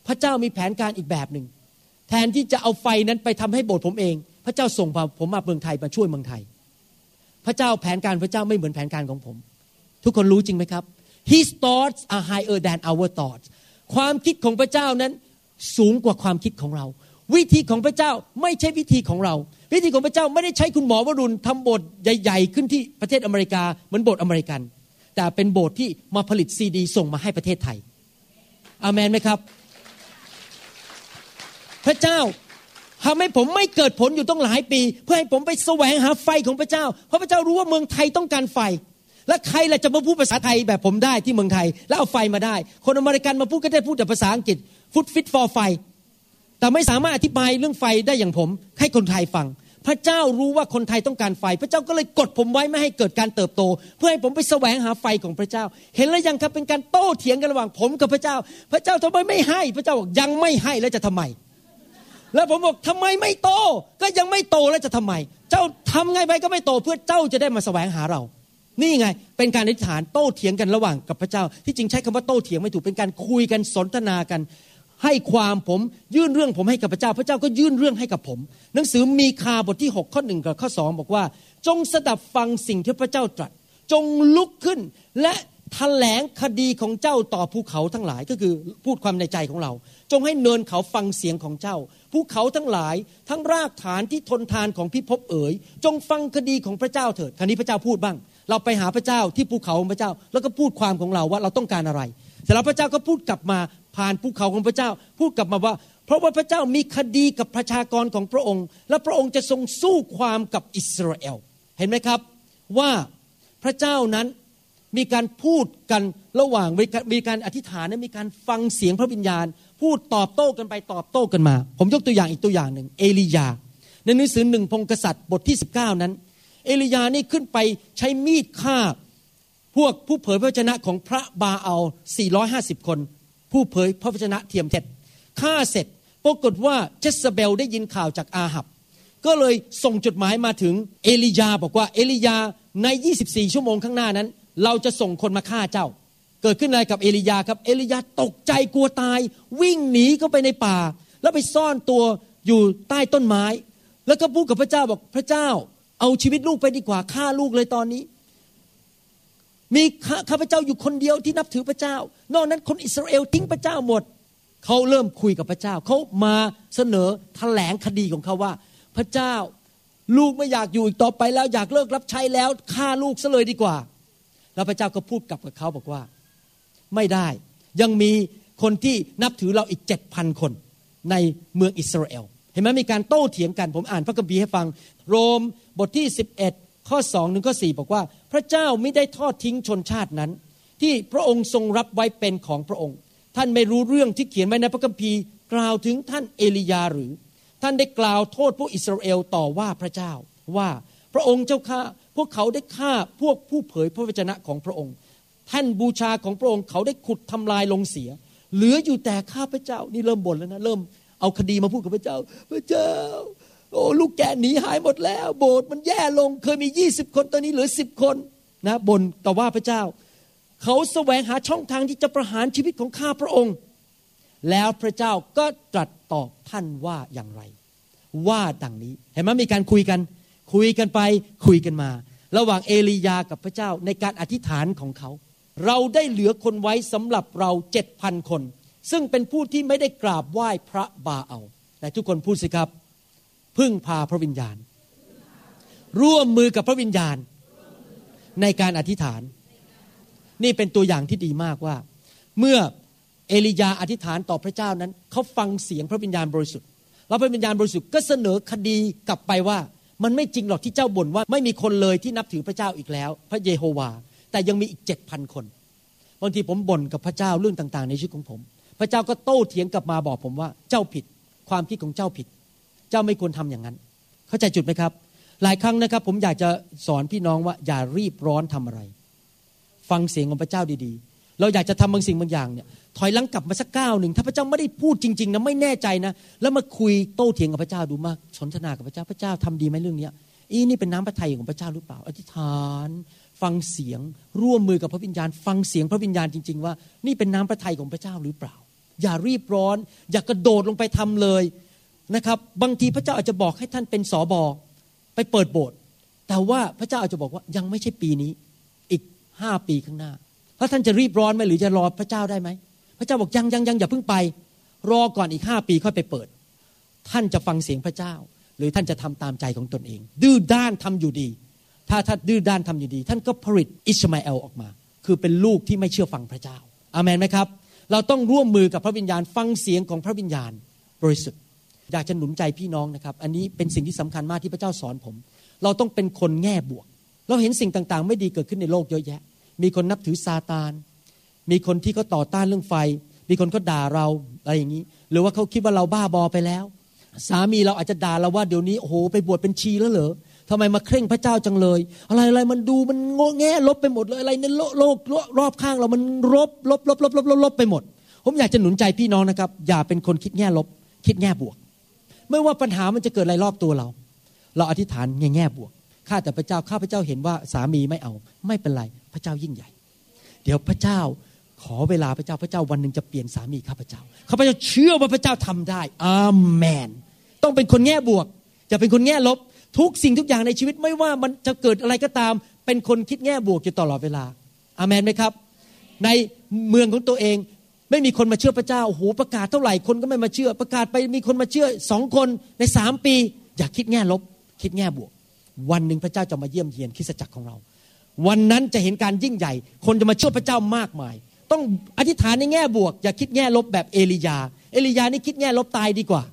พระเจ้ามีแผนการอีกแบบหนึ่งแทนที่จะเอาไฟนั้นไปทำให้โบสถ์ผมเอง พระเจ้าส่งผมมาเมืองไทยมาช่วยเมืองไทย พระเจ้าแผนการพระเจ้าไม่เหมือนแผนการของผม ทุกคนรู้จริงไหมครับ His thoughts are higher than our thoughts ความคิดของพระเจ้านั้นสูงกว่าความคิดของเรา วิธีของพระเจ้าไม่ใช่วิธีของเรา วิธีของพระเจ้าไม่ได้ใช้คุณหมอวรุณทำโบสถ์ใหญ่ ๆ ขึ้นที่ประเทศอเมริกาเหมือนบสถ์อเมริกัน แต่เป็นโบสถ์ที่มาผลิตซีดี ส่งมาให้ประเทศไทยอามนไหมครับ พระเจ้า ทำให้ผมไม่เกิดผลอยู่ต้องหลายปี เพื่อให้ผมไปแสวงหาไฟของพระเจ้า เพราะพระเจ้ารู้ว่าเมืองไทยต้องการไฟ และใครล่ะจะมาพูดภาษาไทยแบบผมได้ที่เมืองไทย แล้วเอาไฟมาได้ คนอเมริกันมาพูดก็ได้พูดแต่ภาษาอังกฤษฟุตฟิตฟอร์ไฟแต่ไม่สามารถอธิบายเรื่องไฟได้อย่างผม ให้คนไทยฟัง พระเจ้ารู้ว่าคนไทยต้องการไฟ พระเจ้าก็เลยกดผมไว้ไม่ให้เกิดการเติบโต เพื่อให้ผมไปแสวงหาไฟของพระเจ้า เห็นแล้วยังครับเป็นการโต้เถียงกันระหว่างผมกับพระเจ้า พระเจ้าทำไมไม่ให้ พระเจ้าบอกยังไม่ให้แล้วจะทำไม แล้วผมบอกทำไมไม่โต ก็ยังไม่โตแล้วจะทำไม เจ้าทำไงไปก็ไม่โตเพื่อเจ้าจะได้มาแสวงหาเรา นี่ไง เป็นการอธิษฐานโต้เถียงกันระหว่างกับพระเจ้า ที่จริงใช้คำว่าโต้เถียงไม่ถูกเป็นการคุยกันสนทนากัน ให้ความผมยื่นเรื่องผมให้กับพระเจ้า พระเจ้าก็ยื่นเรื่องให้กับผม หนังสือมีคาบทที่ 6 ข้อหนึ่งกับข้อสองบอกว่า จงสดับฟังสิ่งที่พระเจ้าตรัส จงลุกขึ้นและแถลงคดีของเจ้าต่อภูเขาทั้งหลายก็คือพูดความในใจของเรา จงให้เนินเขาฟังเสียงของเจ้า ภูเขาทั้งหลาย ทั้งรากฐานที่ทนทานของพิภพเอ๋ยจงฟังคดีของพระเจ้าเถิดคราวนี้พระเจ้าพูดบ้าง เราไปหาพระเจ้าที่ภูเขาของพระเจ้า แล้วก็พูดความของเราว่าเราต้องการอะไรเสร็จแล้วพระเจ้าก็พูดกลับมาผ่านภูเขาของพระเจ้า พูดกลับมาว่า เพราะว่าพระเจ้ามีคดีกับประชากรของพระองค์ และพระองค์จะทรงสู้ความกับอิสราเอลเห็นไหมครับ ว่าพระเจ้านั้น มีการพูดกันระหว่างมีการอธิษฐานมีการฟังเสียงพระวิญญาณ พูดตอบโต้กันไปตอบโต้กันมา ผมยกตัวอย่างอีกตัวอย่างหนึ่ง เอลียา ในหนังสือหนึ่งพงกษัตริย์บทที่ 19 นั้น เอลียานี่ขึ้นไปใช้มีดฆ่า พวกผู้เผยพระชนะของพระบาอัล450 คน ผู้เผยพระวจนะเทียมเท็จฆ่าเสร็จปรากฏว่าเจสเบลได้ยินข่าวจากอาหับ ก็เลยส่งจดหมายมาถึงเอลียาบอกว่าเอลียาใน 24 ชั่วโมงข้างหน้านั้น เราจะส่งคนมาฆ่าเจ้า เกิดขึ้นอะไรกับเอลียาครับ เอลียาตกใจกลัวตาย วิ่งหนีเข้าไปในป่า แล้วไปซ่อนตัวอยู่ใต้ต้นไม้ แล้วก็พูดกับพระเจ้าบอกพระเจ้า เอาชีวิตลูกไปดีกว่าฆ่าลูกเลยตอนนี้ มีข้าพเจ้าอยู่คนเดียวที่นับถือพระเจ้า นอกนั้นคนอิสราเอลทิ้งพระเจ้าหมดเขาเริ่มคุยกับพระเจ้าเขามาเสนอแถลงคดีของเขาว่า พระเจ้าลูกไม่อยากอยู่อีกต่อไปแล้วอยากเลิกรับใช้แล้วฆ่าลูกซะเลยดีกว่า แล้วพระเจ้าก็พูดกลับกับเขาบอกว่า ไม่ได้ยังมีคนที่นับถือเราอีกเจ็ดพันคนในเมืองอิสราเอลเห็นไหมมีการโต้เถียงกันผมอ่านพระคัมภีร์ให้ฟัง โรมบทที่ 11 ข้อสองหนึ่งข้อสี่บอกว่า พระเจ้าไม่ได้ทอดทิ้งชนชาตินั้น ที่พระองค์ทรงรับไว้เป็นของพระองค์ ท่านไม่รู้เรื่องที่เขียนไว้ในพระคัมภีร์ กล่าวถึงท่านเอลียาหรือ ท่านได้กล่าวโทษพวกอิสราเอลต่อว่าพระเจ้าว่าพระองค์เจ้าข้า พวกเขาได้ฆ่าพวกผู้เผยพระวจนะของพระองค์ท่านบูชาของพระองค์เขาได้ขุดทำลายลงเสีย เหลืออยู่แต่ข้าพระเจ้า นี่เริ่มบ่นแล้วนะ เริ่มเอาคดีมาพูดกับพระเจ้า พระเจ้า โอ้ลูกแกหนีหายหมดแล้ว โบสถ์มันแย่ลง เคยมียี่สิบคนตอนนี้เหลือสิบคนนะบนต่อว่าพระเจ้า เขาแสวงหาช่องทางที่จะประหารชีวิตของข้าพระองค์ แล้วพระเจ้าก็ตรัสตอบท่านว่าอย่างไร ว่าดังนี้ เห็นไหมมีการคุยกัน คุยกันไปคุยกันมา ระหว่างเอลียากับพระเจ้าในการอธิษฐานของเขา เราได้เหลือคนไว้สำหรับเราเจ็ดพันคน ซึ่งเป็นผู้ที่ไม่ได้กราบไหว้พระบาเอาแต่ทุกคนพูดสิครับ พึ่งพาพระวิญญาณ ร่วมมือกับพระวิญญาณ ในการอธิษฐาน นี่เป็นตัวอย่างที่ดีมากว่า เมื่อเอลียาอธิษฐานต่อพระเจ้านั้น เขาฟังเสียงพระวิญญาณบริสุทธิ์แล้วพระวิญญาณบริสุทธิ์ก็เสนอคดีกลับไปว่า มันไม่จริงหรอกที่เจ้าบ่นว่า ไม่มีคนเลยที่นับถือพระเจ้าอีกแล้ว พระเยโฮวา แต่ยังมีอีกเจ็ดพันคนบางทีผมบ่นกับพระเจ้าเรื่องต่าง ๆ ในชีวิตของผม พระเจ้าก็โต้เถียงกลับมาบอกผมว่าเจ้าผิด ความคิดของเจ้าผิด เจ้าไม่ควรทำอย่างนั้น เข้าใจจุดไหมครับ หลายครั้งนะครับ ผมอยากจะสอนพี่น้องว่าอย่ารีบร้อนทำอะไร ฟังเสียงของพระเจ้าดีๆ เราอยากจะทำบางสิ่งบางอย่างเนี่ย ถอยหลังกลับมาสักก้าวหนึ่งถ้าพระเจ้าไม่ได้พูดจริงๆนะไม่แน่ใจนะ แล้วมาคุยโต้เถียงกับพระเจ้าดูมากสนทนากับพระเจ้าพระเจ้าทำดีไหมเรื่องนี้อีนี่เป็นน้ำพระทัยของพระเจ้าหรือเปล่า อธิษฐาน ฟังเสียง ร่วมมือกับพระวิญญาณ ฟังเสียงพระวิญญาณจริง ๆ ว่า นี่เป็นน้ำพระทัยของพระเจ้าหรือเปล่า อย่ารีบร้อน อย่ากกระโดดลงไปทำเลยนะครับบางทีพระเจ้าอาจจะบอกให้ท่านเป็นสอบอไปเปิดโบสถ์แต่ว่าพระเจ้าอาจจะบอกว่ายังไม่ใช่ปีนี้ อีกห้าปีข้างหน้าถ้าท่านจะรีบร้อนไหมหรือจะรอพระเจ้าได้ไหม พระเจ้าบอกยังยังยังอย่าเพิ่งไป รอก่อนอีกห้าปีค่อยไปเปิด ท่านจะฟังเสียงพระเจ้า หรือท่านจะทำตามใจของตนเอง ดื้อด้านทำอยู่ดี ถ้าท่านดื้อด้านทำอยู่ดี ท่านก็ผลิตอิสมาเอลออกมา คือเป็นลูกที่ไม่เชื่อฟังพระเจ้าอามันไหมครับ เราต้องร่วมมือกับพระวิญญาณฟังเสียงของพระวิญญาณบริสุทธิ์อยากจะหนุนใจพี่น้องนะครับ อันนี้เป็นสิ่งที่สำคัญมากที่พระเจ้าสอนผม เราต้องเป็นคนแง่บวก เราเห็นสิ่งต่างๆ ไม่ดีเกิดขึ้นในโลกเยอะแยะ มีคนนับถือซาตาน มีคนที่เขาต่อต้านเรื่องไฟ มีคนเขาด่าเราอะไรอย่างนี้ หรือว่าเขาคิดว่าเราบ้าบอไปแล้ว สามีเราอาจจะด่าเราว่าเดี๋ยวนี้โอ้โหไปบวชเป็นชีแล้วเหรอทำไมมาเคร่งพระเจ้าจังเลย อะไรอะไรมันดูมันโง่แง่ลบไปหมดเลยอะไรในโลกโลกรอบข้างเรามันลบลบลบลบลบลบลบไปหมด ผมอยากจะหนุนใจพี่น้องนะครับ อย่าเป็นคนคิดแง่ลบ คิดแง่บวก ไม่ว่าปัญหามันจะเกิดอะไรรอบตัวเรา เราอธิษฐานแง่แง่บวกข้าแต่พระเจ้าข้าพระเจ้าเห็นว่าสามีไม่เอา ไม่เป็นไร พระเจ้ายิ่งใหญ่ เดี๋ยวพระเจ้า ขอเวลาพระเจ้าพระเจ้าวันหนึ่งจะเปลี่ยนสามีข้าพเจ้าข้าพเจ้าเชื่อว่าพระเจ้าทำได้อาเมน ต้องเป็นคนแง่บวกจะเป็นคนแง่ลบ ทุกสิ่งทุกอย่างในชีวิตไม่ว่ามันจะเกิดอะไรก็ตาม เป็นคนคิดแง่บวกอยู่ตลอดเวลาอาเมนไหมครับ ในเมืองของตัวเองไม่มีคนมาเชื่อพระเจ้าโอ้โหประกาศเท่าไหร่คนก็ไม่มาเชื่อ ประกาศไปมีคนมาเชื่อสองคนในสามปี อย่าคิดแง่ลบ คิดแง่บวก วันหนึ่งพระเจ้าจะมาเยี่ยมเยียนคริสตจักรของเรา วันนั้นจะเห็นการยิ่งใหญ่ คนจะมาเชื่อพระเจ้ามากมาย ต้องอธิษฐานในแง่บวก อย่าคิดแง่ลบแบบเอลียา เอลียานี่คิดแง่ลบตายดีกว่า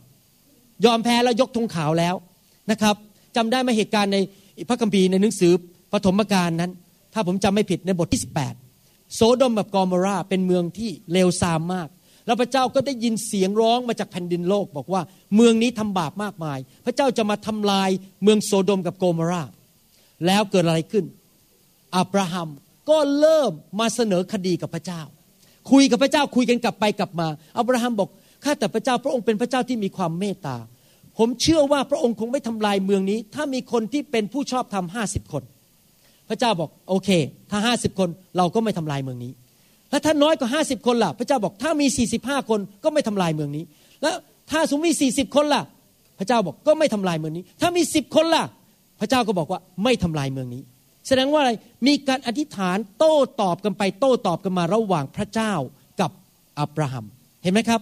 ยอมแพ้แล้วยกธงขาวแล้วนะครับจำได้ไหมเหตุการณ์ในพระคัมภีร์ในหนังสือปฐมกาลนั้น ถ้าผมจำไม่ผิดในบทที่ 18 โซโดมกับกอมอราเป็นเมืองที่เลวทรามมากแล้วพระเจ้าก็ได้ยินเสียงร้องมาจากแผ่นดินโลก บอกว่าเมืองนี้ทำบาปมากมาย พระเจ้าจะมาทำลายเมืองโซโดมกับโกมราแล้วเกิดอะไรขึ้นอับราฮัม ก็เริ่มมาเสนอคดีกับพระเจ้า คุยกับพระเจ้าคุยกันกลับไปกลับมาอับราฮัมบอกข้าแต่พระเจ้าพระองค์เป็นพระเจ้าที่มีความเมตตา ผมเชื่อว่าพระองค์คงไม่ทำลายเมืองนี้ ถ้ามีคนที่เป็นผู้ชอบธรรมห้าสิบคน พระเจ้าบอกโอเค ถ้าห้าสิบคนเราก็ไม่ทำลายเมืองนี้แล้วถ้าน้อยกว่าห้าสิบคนล่ะ พระเจ้าบอกถ้ามีสี่สิบห้าคนก็ไม่ทำลายเมืองนี้ แล้วถ้าสมมติมีสี่สิบคนล่ะ พระเจ้าบอกก็ไม่ทำลายเมืองนี้ ถ้ามีสิบคนล่ะ พระเจ้าก็บอกว่าไม่ทำลายเมืองนี้ แสดงว่าอะไรมีการอธิษฐานโต้ตอบกันไปโต้ตอบกันมาระหว่างพระเจ้ากับอับราฮัมเห็นไหมครับ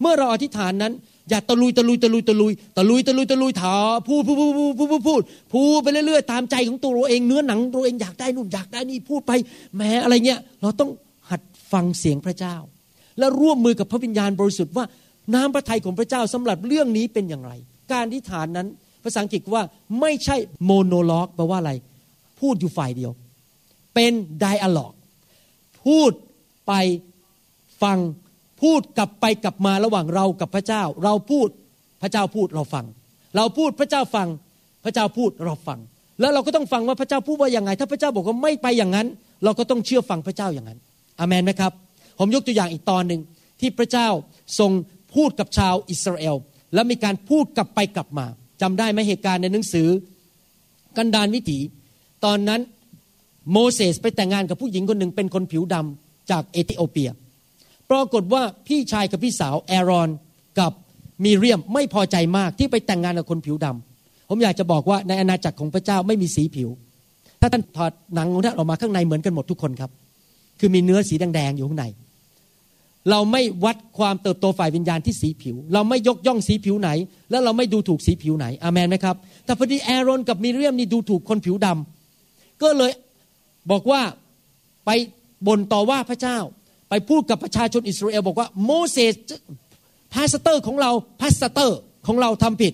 เมื่อเราอธิษฐานนั้น อย่าตะลุยตะลุยตะลุยตะลุยตะลุยตะลุยตะลุยถาพูดพูดพูดพูดพูดพูดพูดไปเรื่อยๆตามใจของตัวเราเองเนื้อหนังตัวเองอยากได้นู่นอยากได้นี่พูดไปแม้อะไรเงี้ยเราต้องหัดฟังเสียงพระเจ้า และร่วมมือกับพระวิญญาณบริสุทธิ์ว่าน้ำพระทัยของพระเจ้าสำหรับเรื่องนี้เป็นอย่างไร การอธิษฐานนั้นภาษาอังกฤษว่าไม่ใช่โมโนล็อกแปลว่าอะไร พูดอยู่ฝ่ายเดียว เป็นไดอะล็อกพูดไปฟังพูดกลับไปกลับมาระหว่างเรากับพระเจ้า เราพูดพระเจ้าพูดเราฟัง เราพูดพระเจ้าฟัง พระเจ้าพูดเราฟัง แล้วเราก็ต้องฟังว่าพระเจ้าพูดว่าอย่างไง ถ้าพระเจ้าบอกว่าไม่ไปอย่างนั้น เราก็ต้องเชื่อฟังพระเจ้าอย่างนั้นอามนไหมครับ ผมยกตัวอย่างอีกตอนหนึ่งที่พระเจ้าทรงพูดกับชาวอิสราเอล แล้วมีการพูดกลับไปกลับมาจำได้ไหมเหตุการณ์ในหนังสือ กันดานวิถี ตอนนั้นโมเสสไปแต่งงานกับผู้หญิงคนหนึ่งเป็นคนผิวดำจากเอธิโอเปีย ปรากฏว่าพี่ชายกับพี่สาวแอรอนกับมีเรียมไม่พอใจมากที่ไปแต่งงานกับคนผิวดำผมอยากจะบอกว่าในอาณาจักรของพระเจ้าไม่มีสีผิว ถ้าท่านถอดหนังของท่านออกมาข้างในเหมือนกันหมดทุกคนครับ คือมีเนื้อสีแดงๆอยู่ข้างใน เราไม่วัดความเติบโตฝ่ายวิญญาณที่สีผิว เราไม่ยกย่องสีผิวไหน แล้วเราไม่ดูถูกสีผิวไหนอามนไหมครับแต่พอดีแอรอนกับมีเรียมนี่ดูถูกคนผิวดำ ก็เลยบอกว่าไปบ่นต่อว่าพระเจ้า ไปพูดกับประชาชนอิสราเอลบอกว่าโมเสส pastor ของเรา pastor ของเราทำผิด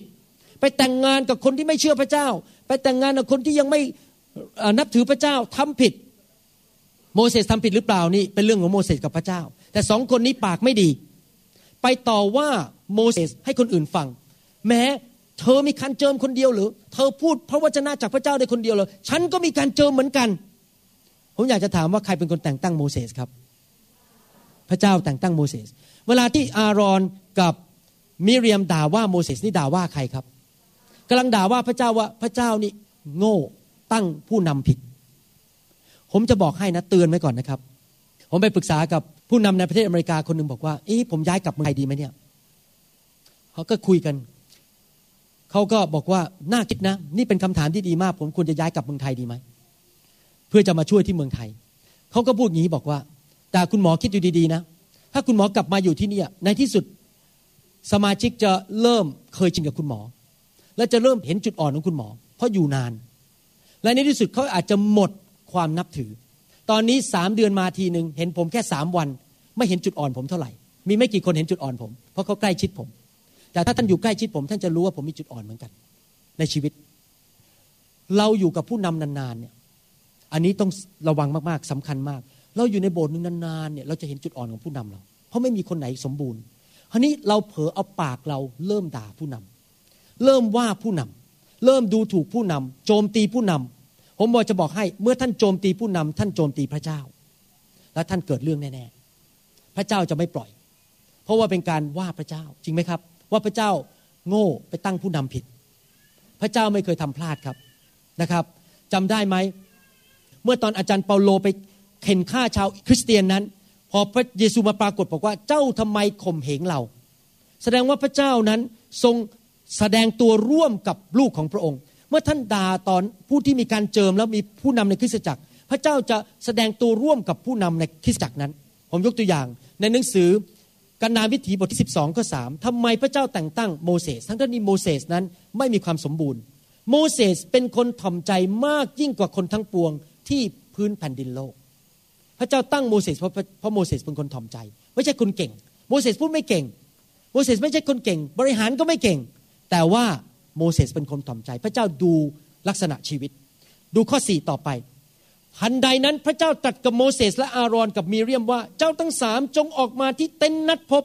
ไปแต่งงานกับคนที่ไม่เชื่อพระเจ้า ไปแต่งงานกับคนที่ยังไม่นับถือพระเจ้าทำผิด โมเสสทำผิดหรือเปล่านี่เป็นเรื่องของโมเสสกับพระเจ้า แต่สองคนนี้ปากไม่ดี ไปต่อว่าโมเสสให้คนอื่นฟัง แหม เธอมีการเจิมคนเดียวหรือ เธอพูดพระวจนะจากพระเจ้าได้คนเดียวหรอฉันก็มีการเจิมเหมือนกัน ผมอยากจะถามว่าใครเป็นคนแต่งตั้งโมเสสครับ พระเจ้าแต่งตั้งโมเสส เวลาที่อารอนกับมิเรียมด่าว่าโมเสสนี่ด่าว่าใครครับกำลังด่าว่าพระเจ้าว่าพระเจ้านี่โง่ตั้งผู้นำผิด ผมจะบอกให้นะเตือนไว้ก่อนนะครับ ผมไปปรึกษากับผู้นำในประเทศอเมริกาคนหนึ่งบอกว่าเอ๊ะผมย้ายกลับเมืองไทยดีไหมเนี่ยเขาก็คุยกัน เขาก็บอกว่าน่าคิดนะ นี่เป็นคำถามที่ดีมาก ผมควรจะย้ายกลับเมืองไทยดีไหมเพื่อจะมาช่วยที่เมืองไทยเขาก็พูดอย่างนี้บอกว่า แต่คุณหมอคิดอยู่ดีๆนะ ถ้าคุณหมอกลับมาอยู่ที่นี่ในที่สุดสมาชิกจะเริ่มเคยชินกับคุณหมอ และจะเริ่มเห็นจุดอ่อนของคุณหมอ เพราะอยู่นาน และในที่สุดเขาอาจจะหมดความนับถือ ตอนนี้สามเดือนมาทีหนึ่งเห็นผมแค่สามวัน ไม่เห็นจุดอ่อนผมเท่าไหร่ มีไม่กี่คนเห็นจุดอ่อนผม เพราะเขาใกล้ชิดผม แต่ถ้าท่านอยู่ใกล้ชิดผม ท่านจะรู้ว่าผมมีจุดอ่อนเหมือนกัน ในชีวิต เราอยู่กับผู้นำนานๆเนี่ยอันนี้ต้องระวังมากๆสำคัญมาก เราอยู่ในโบสถ์นึงนานๆเนี่ยเราจะเห็นจุดอ่อนของผู้นำเรา เพราะไม่มีคนไหนสมบูรณ์คราวนี้เราเผลอเอาปากเราเริ่มด่าผู้นำเริ่มว่าผู้นำเริ่มดูถูกผู้นำโจมตีผู้นำผมบอกจะบอกให้ เมื่อท่านโจมตีผู้นำท่านโจมตีพระเจ้า และท่านเกิดเรื่องแน่ๆพระเจ้าจะไม่ปล่อย เพราะว่าเป็นการว่าพระเจ้าจริงไหมครับ ว่าพระเจ้าโง่ไปตั้งผู้นำผิด พระเจ้าไม่เคยทำพลาดครับนะครับจำได้ไหม เมื่อตอนอาจารย์เปาโลไปเข็นฆ่าชาวคริสเตียนนั้น พอพระเยซูมาปรากฏบอกว่าเจ้าทำไมข่มเหงเรา แสดงว่าพระเจ้านั้นทรงแสดงตัวร่วมกับลูกของพระองค์ เมื่อท่านด่าตอนผู้ที่มีการเจิมแล้วมีผู้นำในคริสตจักร พระเจ้าจะแสดงตัวร่วมกับผู้นำในคริสตจักรนั้น ผมยกตัวอย่างในหนังสือ กันนาวิถีบทที่ 12 ข้อ 3ทำไมพระเจ้าแต่งตั้งโมเสส ทั้งที่โมเสสนั้นไม่มีความสมบูรณ์ โมเสสเป็นคนถ่อมใจมากยิ่งกว่าคนทั้งปวงที่พื้นแผ่นดินโลก พระเจ้าตั้งโมเสสเพราะเพราะโมเสสเป็นคนถ่อมใจ ไม่ใช่คนเก่ง โมเสสพูดไม่เก่ง โมเสสไม่ใช่คนเก่ง บริหารก็ไม่เก่ง แต่ว่าโมเสสเป็นคนถ่อมใจ พระเจ้าดูลักษณะชีวิต ดูข้อสี่ต่อไป ทันใดนั้นพระเจ้าตรัสกับโมเสสและอารอนกับมีเรียมว่า เจ้าทั้งสามจงออกมาที่เต็นนัดพบ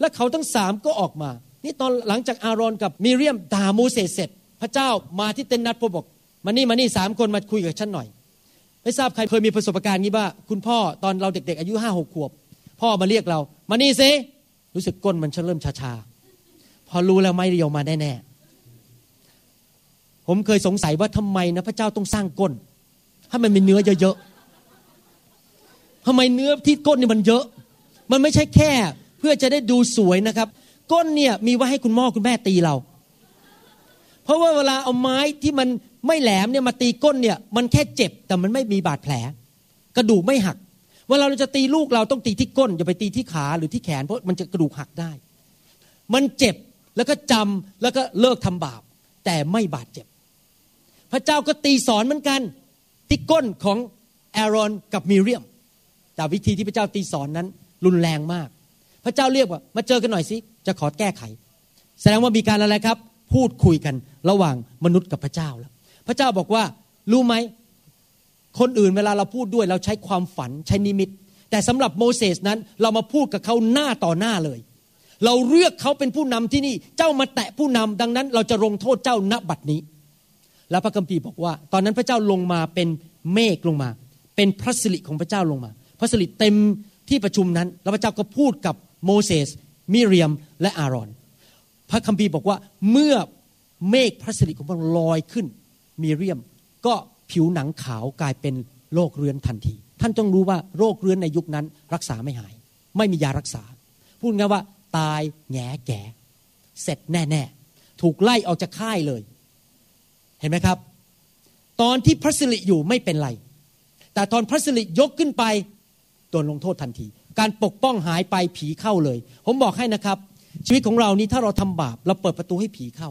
และเขาทั้งสามก็ออกมา นี่ตอนหลังจากอารอนกับมีเรียมด่าโมเสสเสร็จ พระเจ้ามาที่เต็นนัดพบบอกมานี่มานี่สามคนมาคุยกับฉันหน่อย ไม่ทราบใครเคยมีประสบการณ์นี้บ้างคุณพ่อตอนเราเด็ก ๆ อายุห้าหกขวบ พ่อมาเรียกเรา มานี่ซิรู้สึกก้นมันเริ่มชาๆพอรู้แล้วไม่เรียวมาแน่ๆผมเคยสงสัยว่าทำไมนะพระเจ้าต้องสร้างก้น ให้มันมีเนื้อเยอะๆทำไมเนื้อที่ก้นนี่มันเยอะ มันไม่ใช่แค่เพื่อจะได้ดูสวยนะครับ ก้นเนี่ยมีไว้ให้คุณพ่อคุณแม่ตีเรา เพราะว่าเวลาเอาไม้ที่มันไม่แหลมเนี่ยมาตีก้นเนี่ย มันแค่เจ็บแต่มันไม่มีบาดแผล กระดูกไม่หักเวลาเราจะตีลูกเราต้องตีที่ก้นอย่าไปตีที่ขาหรือที่แขนเพราะมันจะกระดูกหักได้ มันเจ็บแล้วก็จำแล้วก็เลิกทำบาป แต่ไม่บาดเจ็บ พระเจ้าก็ตีสอนเหมือนกัน ที่ก้นของแอรอนกับมิเรียม แต่วิธีที่พระเจ้าตีสอนนั้น รุนแรงมาก พระเจ้าเรียกว่า มาเจอกันหน่อยสิจะขอแก้ไข แสดงว่ามีการอะไรครับ พูดคุยกันระหว่างมนุษย์กับพระเจ้าแล้ว พระเจ้าบอกว่ารู้ไหมคนอื่นเวลาเราพูดด้วยเราใช้ความฝันใช้นิมิต แต่สำหรับโมเสสนั้นเรามาพูดกับเขาหน้าต่อหน้าเลย เราเลือกเขาเป็นผู้นำที่นี่ เจ้ามาแตะผู้นำดังนั้น เราจะลงโทษเจ้าณบัดนี้ แล้วพระคัมภีร์บอกว่า ตอนนั้นพระเจ้าลงมาเป็นเมฆลงมา เป็นพระสิริของพระเจ้าลงมา พระสิริเต็มที่ประชุมนั้น แล้วพระเจ้าก็พูดกับโมเสสมิเรียมและอารอน พระคัมภีร์บอกว่าเมื่อเมฆพระสิริของพระลอยขึ้นมีเรียม ก็ผิวหนังขาวกลายเป็นโรคเรื้อนทันที ท่านต้องรู้ว่าโรคเรื้อนในยุคนั้นรักษาไม่หาย ไม่มียารักษา พูดง่ายว่าตายแง่แก่ เสร็จแน่ ๆ ถูกไล่ออกจากค่ายเลย เห็นไหมครับ ตอนที่พระสิริอยู่ไม่เป็นไร แต่ตอนพระสิริยกขึ้นไปโดนลงโทษทันที การปกป้องหายไปผีเข้าเลย ผมบอกให้นะครับ ชีวิตของเรานี้ถ้าเราทำบาปเราเปิดประตูให้ผีเข้า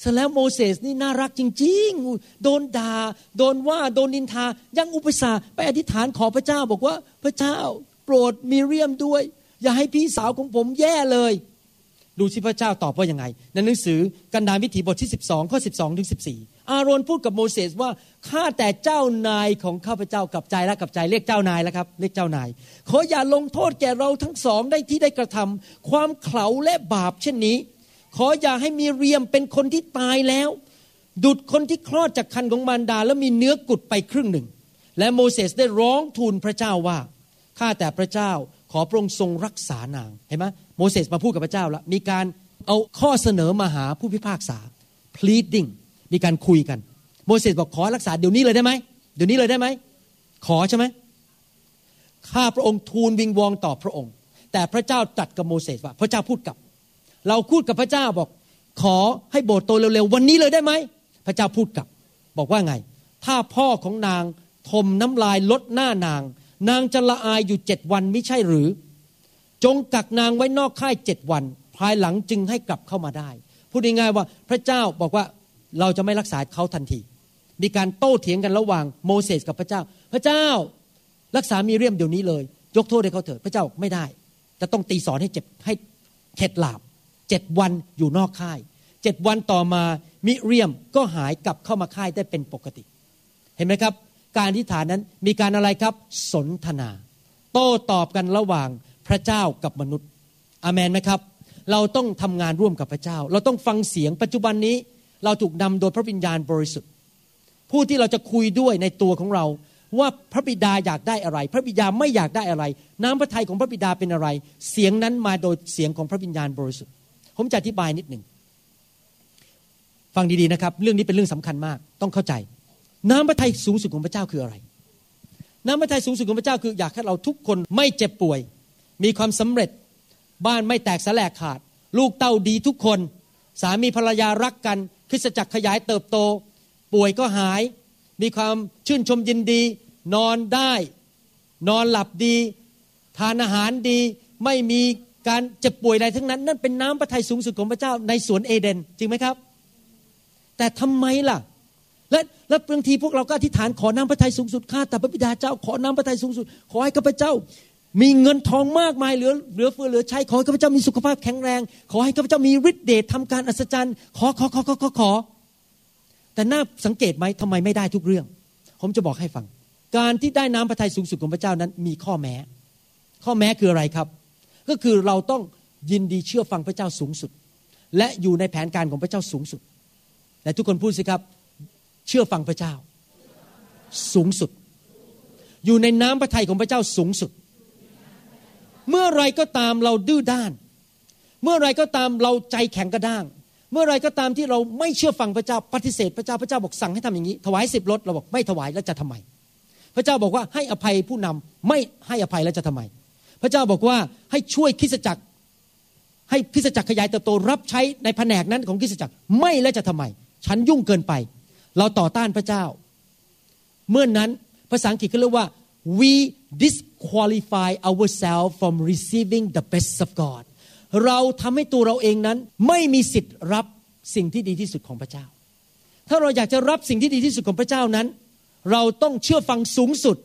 เสร็จแล้วโมเสสนี่น่ารักจริง ๆ โดนดา่าโดนว่าโดนนินทา ยังอุปสาไปอธิษฐานขอพระเจ้าบอกว่าพระเจ้าโปรดมีเรียมด้วย อย่าให้พี่สาวของผมแย่เลย ดูที่พระเจ้าตอบว่ายังไง ในหนังสือกันดารวิถีบทที่ 12 ข้อ 12 ถึง 14 อาโรนพูดกับโมเสสว่าข้าแต่เจ้านายของข้าพเจ้ากับใจและกับใจเรียกเจ้านายแล้วครับเรียกเจ้านาย ขออย่าลงโทษแก่เราทั้งสองได้ที่ได้กระทำความเข่าและบาปเช่นนี้ ขออย่าให้มีเรียมเป็นคนที่ตายแล้ว ดุดคนที่คลอดจากคันของมารดาแล้วมีเนื้อกุดไปครึ่งหนึ่ง และโมเสสได้ร้องทูลพระเจ้าว่าข้าแต่พระเจ้าขอพระองค์ทรงรักษานางเห็นไหมโมเสสมาพูดกับพระเจ้าแล้วมีการเอาข้อเสนอมาหาผู้พิพากษา pleading มีการคุยกัน โมเสสบอกขอรักษาเดี๋ยวนี้เลยได้ไหมเดี๋ยวนี้เลยได้ไหมขอใช่ไหมข้าพระองค์ทูลวิงวองต่อพระองค์ แต่พระเจ้าตรัสกับโมเสสว่า พระเจ้าพูดกับ เราพูดกับพระเจ้าบอก ขอให้โบสถ์โตเร็วๆวันนี้เลยได้ไหมพระเจ้าพูดกับ บอกว่าไง ถ้าพ่อของนางทมน้ำลายลดหน้านาง นางจะละอายอยู่เจ็ดวันไม่ใช่หรือ จงกักนางไว้นอกค่ายเจ็ดวัน ภายหลังจึงให้กลับเข้ามาได้ พูดง่ายๆว่าพระเจ้าบอกว่า เราจะไม่รักษาเขาทันที มีการโต้เถียงกันระหว่างโมเสสกับพระเจ้า พระเจ้ารักษามีเรียมเดี๋ยวนี้เลย ยกโทษให้เขาเถิดพระเจ้าไม่ได้ จะต้องตีสอนให้เจ็บให้เข็ดหลาบเจ็ดวันอยู่นอกค่ายเจ็ดวันต่อมามิเรียมก็หายกลับเข้ามาค่ายได้เป็นปกติ เห็นไหมครับ การที่ฐานนั้นมีการอะไรครับ สนทนา โต้ตอบกันระหว่างพระเจ้ากับมนุษย์อเมนไหมครับ เราต้องทำงานร่วมกับพระเจ้า เราต้องฟังเสียงปัจจุบันนี้ เราถูกนำโดยพระวิญญาณบริสุทธิ์ ผู้ที่เราจะคุยด้วยในตัวของเรา ว่าพระบิดาอยากได้อะไร พระบิดาไม่อยากได้อะไร น้ำพระทัยของพระบิดาเป็นอะไร เสียงนั้นมาโดยเสียงของพระวิญญาณบริสุทธิ์ ผมจะอธิบายนิดหนึ่งฟังดีๆนะครับ เรื่องนี้เป็นเรื่องสำคัญมาก ต้องเข้าใจ น้ำพระทัยสูงสุดของพระเจ้าคืออะไร น้ำพระทัยสูงสุดของพระเจ้าคืออยากให้เราทุกคนไม่เจ็บป่วย มีความสำเร็จ บ้านไม่แตกสลายขาด ลูกเต้าดีทุกคน สามีภรรยารักกัน คริสตจักรขยายเติบโต ป่วยก็หาย มีความชื่นชมยินดี นอนได้ นอนหลับดี ทานอาหารดี ไม่มีการเจ็บป่วยอะไรทั้งนั้น นั่นเป็นน้ำพระทัยสูงสุดของพระเจ้าในสวนเอเดน จริงไหมครับ แต่ทำไมล่ะ และและบางทีพวกเราก็อธิษฐานขอน้ำพระทัยสูงสุดข้าแต่พระบิดาเจ้า ขอน้ำพระทัยสูงสุด ขอให้ข้าพเจ้า มีเงินทองมากมายเหลือเหลือเฟือเหลือใช้ขอให้ข้าพเจ้ามีสุขภาพแข็งแรง ขอให้ข้าพเจ้ามีฤทธิ์เดชทำการอัศจรรย์ ขอขอขอขอขอขอ แต่น่าสังเกตไหมทำไมไม่ได้ทุกเรื่อง ผมจะบอกให้ฟัง การที่ได้น้ำพระทัยสูงสุดของพระเจ้านั้น มีข้อแม้ ข้อแม้คืออะไรครับ ก็คือเราต้องยินดีเชื่อฟังพระเจ้าสูงสุด และอยู่ในแผนการของพระเจ้าสูงสุดแต่ทุกคนพูดสิครับ เชื่อฟังพระเจ้า สูงสุด อยู่ในน้ำพระทัยของพระเจ้าสูงสุด เมื่อไรก็ตามเราดื้อด้าน เมื่อไรก็ตามเราใจแข็งกระด้าง เมื่อไรก็ตามที่เราไม่เชื่อฟังพระเจ้าปฏิเสธพระเจ้าพระเจ้าบอกสั่งให้ทำอย่างนี้ ถวายสิบรถเราบอกไม่ถวายแล้วจะทำไม พระเจ้าบอกว่าให้อภัยผู้นำไม่ให้อภัยแล้วจะทำไม พระเจ้าบอกว่าให้ช่วยคริสจักร ให้คริสจักรขยายเติบโตรับใช้ในแผนกนั้นของคริสจักรไม่แล้วจะทำไม ฉันยุ่งเกินไป เราต่อต้านพระเจ้า เมื่อนนั้นภาษาอังกฤษเขาเรียกว่า we disqualify ourselves from receiving the best of God เราทำให้ตัวเราเองนั้นไม่มีสิทธิ์รับสิ่งที่ดีที่สุดของพระเจ้า ถ้าเราอยากจะรับสิ่งที่ดีที่สุดของพระเจ้านั้น เราต้องเชื่อฟังสูงสุด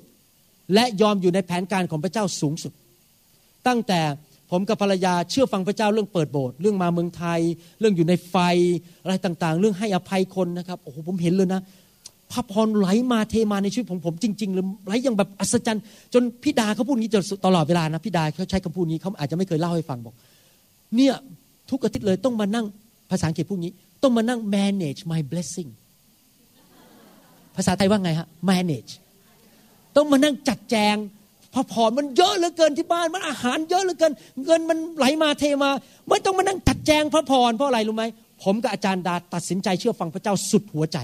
และยอมอยู่ในแผนการของพระเจ้าสูงสุด ตั้งแต่ผมกับภรรยาเชื่อฟังพระเจ้าเรื่องเปิดโบสถ์เรื่องมาเมืองไทย เรื่องอยู่ในไฟอะไรต่างๆ เรื่องให้อภัยคนนะครับโอ้โหผมเห็นเลยนะ พระพรไหลมาเทมาในชีวิตของผมจริงๆเลยไหลอย่างแบบอัศจรรย์ จนพี่ดาเขาพูดงี้ตลอดเวลานะพี่ดาเขาใช้คำพูดนี้เขาอาจจะไม่เคยเล่าให้ฟังบอก เนี่ยทุกอาทิตย์เลยต้องมานั่งภาษาอังกฤษพูดงี้ ต้องมานั่ง manage my blessing ภาษาไทยว่าไงฮะ manage ต้องมานั่งจัดแจงพอพอมันเยอะเหลือเกินที่บ้านมันอาหารเยอะเหลือเกิน เงินมันไหลมาเทมาไม่ต้องมานั่งจัดแจงพระพรเพราะอะไรรู้ไหมผมกับอาจารย์ดาตัดสินใจเชื่อฟังพระเจ้าสุดหัวใจ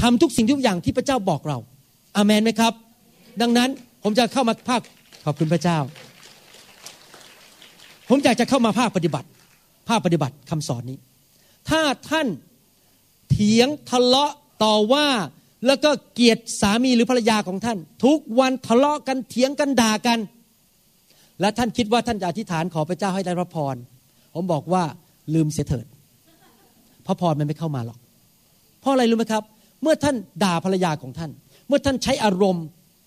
ทำทุกสิ่งทุกอย่างที่พระเจ้าบอกเราอามันไหมครับ ดังนั้นผมจะเข้ามาภาคขอบคุณพระเจ้า ผมอยากจะเข้ามาภาคปฏิบัติ ภาคปฏิบัติคำสอนนี้ ถ้าท่านเถียงทะเลาะต่อว่าแล้วก็เกลียดสามีหรือภรรยาของท่าน ทุกวันทะเลาะกันเถียงกันด่ากัน และท่านคิดว่าท่านจะอธิษฐานขอพระเจ้าให้ได้พระพรผมบอกว่าลืมเสียเถิดพระพรมันไม่เข้ามาหรอกเพราะอะไรรู้ไหมครับ เมื่อท่านด่าภรรยาของท่าน เมื่อท่านใช้อารมณ์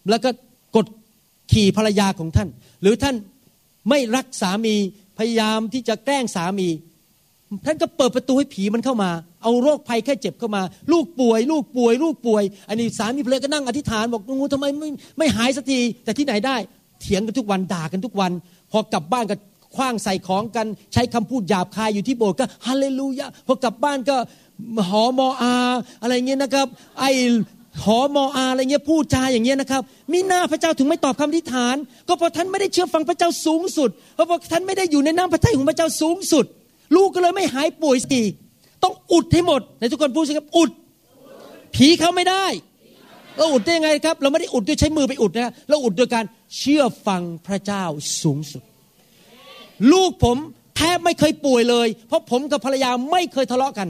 แล้วก็กดขี่ภรรยาของท่าน หรือท่านไม่รักสามีพยายามที่จะแกล้งสามี ท่านก็เปิดประตูให้ผีมันเข้ามา เอาโรคภัยแค่เจ็บเข้ามา ลูกป่วย ลูกป่วย ลูกป่วย อันนี้สามีเพลก็นั่งอธิษฐานบอกงูทำไมไม่ไม่หายสักทีแต่ที่ไหนได้ เถียงกันทุกวันด่ากันทุกวัน พอกลับบ้านก็คว้างใส่ของกัน ใช้คำพูดหยาบคายอยู่ที่โบสถ์ก็ฮาเลลูยาพอกลับบ้านก็ หอมออา อะไรเงี้ยนะครับ ไอหอมออาอะไรเงี้ยพูดจาอย่างเงี้ยนะครับมีหน้าพระเจ้าถึงไม่ตอบคำอธิษฐาน ก็เพราะท่านไม่ได้เชื่อฟังพระเจ้าสูงสุด เพราะท่านไม่ได้อยู่ในน้ำพระทัยของพระเจ้าสูงสุด ลูกก็เลยไม่หายป่วยสีต้องอุดให้หมดในทุกคนพูดสิครับอุด ผีเข้าไม่ได้เราอุดได้ยังไงครับ เราไม่ได้อุดด้วยใช้มือไปอุดนะเราอุดโดยการเชื่อฟังพระเจ้าสูงสุด ลูกผมแทบไม่เคยป่วยเลย เพราะผมกับภรรยาไม่เคยทะเลาะกัน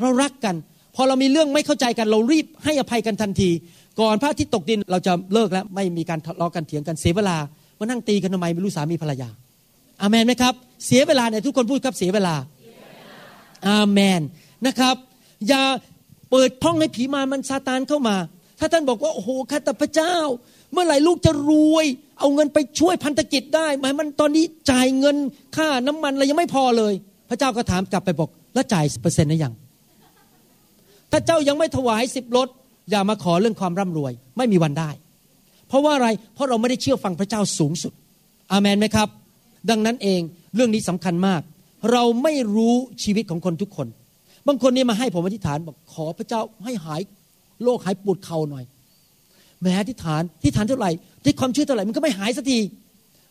เรารักกัน พอเรามีเรื่องไม่เข้าใจกันเรารีบให้อภัยกันทันที ก่อนพระอาทิตย์ตกดินเราจะเลิกแล้วไม่มีการทะเลาะกันเถียงกันเสียเวลามานั่งตีกันทำไมไม่รู้สามีภรรยาอาเมนไหมครับ เสียเวลาเนี่ยทุกคนพูดครับเสียเวลาอาเมนนะครับอย่าเปิดห้องให้ผีมารมันซาตานเข้ามา ถ้าท่านบอกว่าโอ้โหข้าแต่พระเจ้า เมื่อไหร่ลูกจะรวย เอาเงินไปช่วยพันธกิจได้หมายมันตอนนี้จ่ายเงินค่าน้ำมันอะไรยังไม่พอเลย พระเจ้าก็ถามกลับไปบอก แล้วจ่ายเปอร์เซ็นต์หรือยัง ถ้าเจ้ายังไม่ถวายสิบรถอย่ามาขอเรื่องความร่ำรวย ไม่มีวันได้ เพราะว่าอะไรเพราะเราไม่ได้เชื่อฟังพระเจ้าสูงสุด อาเมนไหมครับ ดังนั้นเองเรื่องนี้สำคัญมาก เราไม่รู้ชีวิตของคนทุกคน บางคนนี่มาให้ผมอธิษฐานบอกขอพระเจ้าให้หายโรคหายปวดเข่าหน่อยแม้อธิษฐานที่ฐานเท่าไหร่ที่ความเชื่อเท่าไหร่มันก็ไม่หายสักที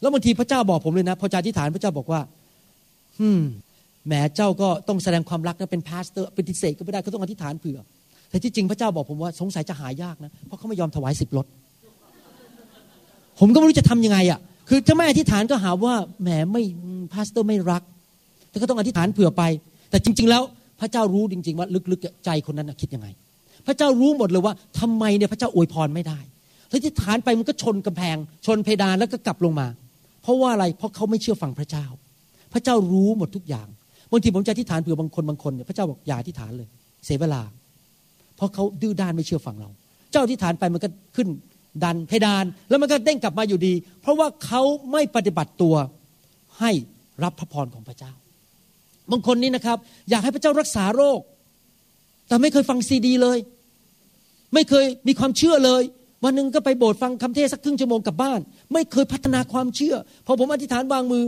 แล้วบางทีพระเจ้าบอกผมเลยนะพอจะอธิษฐานพระเจ้าบอกว่าฮึม แหมเจ้าก็ต้องแสดงความรักนะเป็น pastor ปฏิเสธก็ไม่ได้ก็ต้องอธิษฐานเผื่อ แต่ที่จริงพระเจ้าบอกผมว่า สงสัยจะหายยากนะ เพราะเขาไม่ยอมถวายสิบลด ผมก็ไม่รู้จะทำยังไงอะ คือถ้าไม่อธิษฐานก็หาว่าแหมไม่ pastor ไม่รัก แต่ก็ต้องอธิษฐานเผื่อไป แต่จริง ๆ แล้วพระเจ้ารู้จริง ๆ ว่าลึกๆใจคนนั้นคิดยังไง พระเจ้ารู้หมดเลยว่าทำไมเนี่ยพระเจ้าอวยพรไม่ได้อธิษฐานไปมันก็ชนกำแพง ชนเพดานแล้วก็กลับลงมา เพราะว่าอะไรเพราะเขาไม่เชื่อฟังพระเจ้า พระเจ้ารู้หมดทุกอย่าง บางทีผมจะอธิษฐานเผื่อบางคนบางคนเนี่ยพระเจ้าบอกอย่าอธิษฐานเลย เสียเวลา เพราะเขาดื้อด้านไม่เชื่อฟังเรา เจ้าอธิษฐานไปมันก็ขึ้นดันเพดานแล้วมันก็เด้งกลับมาอยู่ดี เพราะว่าเขาไม่ปฏิบัติตัวให้รับพระพรของพระเจ้า บางคนนี่นะครับ อยากให้พระเจ้ารักษาโรค แต่ไม่เคยฟังซีดีเลย ไม่เคยมีความเชื่อเลย วันหนึ่งก็ไปโบสถ์ฟังคำเทศสักครึ่งชั่วโมงกลับบ้าน ไม่เคยพัฒนาความเชื่อพอผมอธิษฐานวางมือ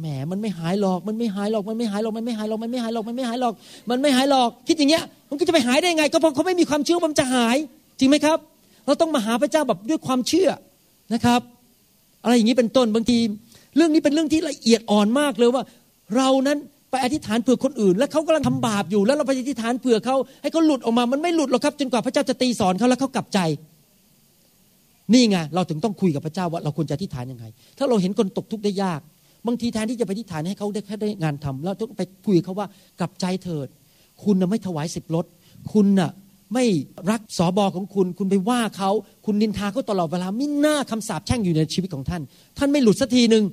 แหมมันไม่หายหรอก มันไม่หายหรอก มันไม่หายหรอก มันไม่หายหรอก มันไม่หายหรอก มันไม่หายหรอก มันไม่หายหรอก คิดอย่างเงี้ย มันก็จะไปหายได้ไง ก็เพราะเขาไม่มีความเชื่อว่ามันจะหาย จริงไหมครับ เราต้องมาหาพระเจ้าแบบด้วยความเชื่อนะครับ อะไรอย่างนี้เป็นต้น บางที เรื่องนี้เป็นเรื่องที่ละเอียดอ่อนมากเลยว่า เรานั้นไปอธิษฐานเผื่อคนอื่น แล้วเขากำลังทำบาปอยู่ แล้วเราไปอธิษฐานเผื่อเขาให้เขาหลุดออกมา มันไม่หลุดหรอกครับ จนกว่าพระเจ้าจะตีสอนเขาแล้วเขากลับใจ นี่ไง เราถึงต้องคุยกับพระเจ้าว่าเราควรจะอธิษฐานยังไง ถ้าเราเห็นคนตกทุกข์ได้ยาก บางทีแทนที่จะไปที่ฐานให้เขาได้แค่ได้งานทำแล้วต้องไปคุยเขาว่ากลับใจเถิด คุณน่ะไม่ถวายสิบรถ คุณน่ะไม่รักสอบอของคุณ คุณไปว่าเขาคุณนินทาเขาตลอดเวลามิหน้าคำสาปแช่งอยู่ในชีวิตของท่าน ท่านไม่หลุดสักทีหนึ่ง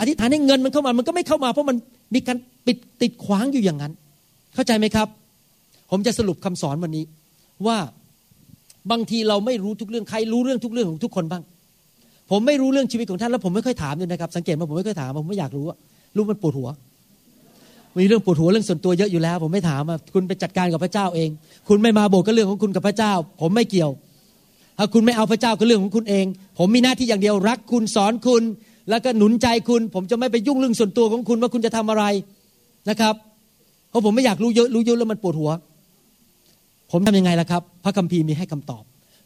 อธิษฐานให้เงินมันเข้ามามันก็ไม่เข้ามา เพราะมันมีการปิดติดขวางอยู่อย่างนั้น เข้าใจไหมครับ ผมจะสรุปคำสอนวันนี้ ว่าบางทีเราไม่รู้ทุกเรื่องใครรู้เรื่องทุกเรื่องของทุกคนบ้าง ผมไม่รู้เรื่องชีวิตของท่านแล้วผมไม่ค่อยถามเลยนะครับสังเกตมาผมไม่ค่อยถามผมไม่อยากรู้รู้มันปวดหัว มีเรื่องปวดหัวเรื่องส่วนตัวเยอะอยู่แล้ว ผมไม่ถามคุณไปจัดการกับพระเจ้าเอง คุณไม่มาโบสถ์ก็เรื่องของคุณกับพระเจ้า ผมไม่เกี่ยว ถ้าคุณไม่เอาพระเจ้าก็เรื่องของคุณเอง ผมมีหน้าที่อย่างเดียวรักคุณสอนคุณ แล้วก็หนุนใจคุณ ผมจะไม่ไปยุ่งเรื่องส่วนตัวของคุณว่าคุณจะทำอะไรนะครับ เพราะผมไม่อยากรู้เยอะรู้เยอะแล้วมันปวดหัว ผมทำยังไงล่ะครับ พระคัมภีร์มีให้คำตอบ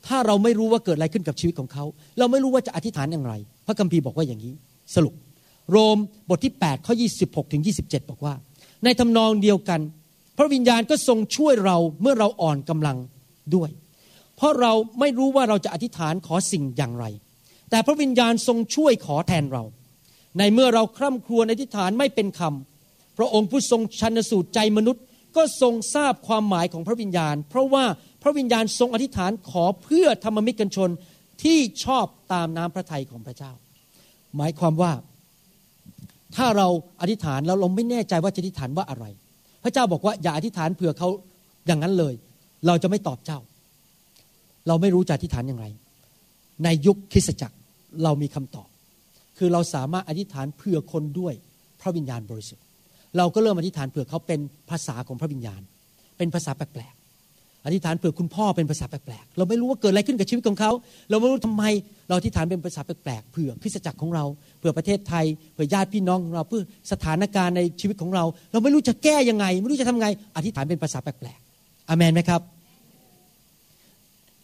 ถ้าเราไม่รู้ว่าเกิดอะไรขึ้นกับชีวิตของเขา เราไม่รู้ว่าจะอธิษฐานอย่างไร พระคัมภีร์บอกว่าอย่างนี้ สรุป โรมบทที่8ข้อ26ถึง27 บอกว่า ในทำนองเดียวกัน พระวิญญาณก็ทรงช่วยเราเมื่อเราอ่อนกำลังด้วย เพราะเราไม่รู้ว่าเราจะอธิษฐานขอสิ่งอย่างไร แต่พระวิญญาณทรงช่วยขอแทนเรา ในเมื่อเราคร่ำครวญอธิษฐานไม่เป็นคำพระองค์ผู้ทรงชันสูตรใจมนุษย์ ก็ทรงทราบความหมายของพระวิญญาณ เพราะว่า พระวิญญาณทรงอธิษฐานขอเพื่อธรรมมิตรกันชนที่ชอบตามน้ำพระทัยของพระเจ้า หมายความว่า ถ้าเราอธิษฐานแล้วเราไม่แน่ใจว่าจะอธิษฐานว่าอะไร พระเจ้าบอกว่าอย่าอธิษฐานเผื่อเขาอย่างนั้นเลย เราจะไม่ตอบเจ้า เราไม่รู้จะอธิษฐานอย่างไร ในยุคคริสตจักรเรามีคำตอบ คือเราสามารถอธิษฐานเผื่อคนด้วยพระวิญญาณบริสุทธิ์ เราก็เริ่มอธิษฐานเผื่อเขาเป็นภาษาของพระวิญญาณ เป็นภาษาแปลก อธิษฐานเผื่อคุณพ่อเป็นภาษาแปลกๆ เราไม่รู้ว่าเกิดอะไรขึ้นกับชีวิตของเขา เราไม่รู้ทำไมเราอธิษฐานเป็นภาษาแปลกๆ เผื่อคริสตจักรของเรา เผื่อประเทศไทย เผื่อญาติพี่น้องของเรา เพื่อสถานการณ์ในชีวิตของเรา เราไม่รู้จะแก้ยังไง ไม่รู้จะทำไง อธิษฐานเป็นภาษาแปลกๆอเมนไหมครับ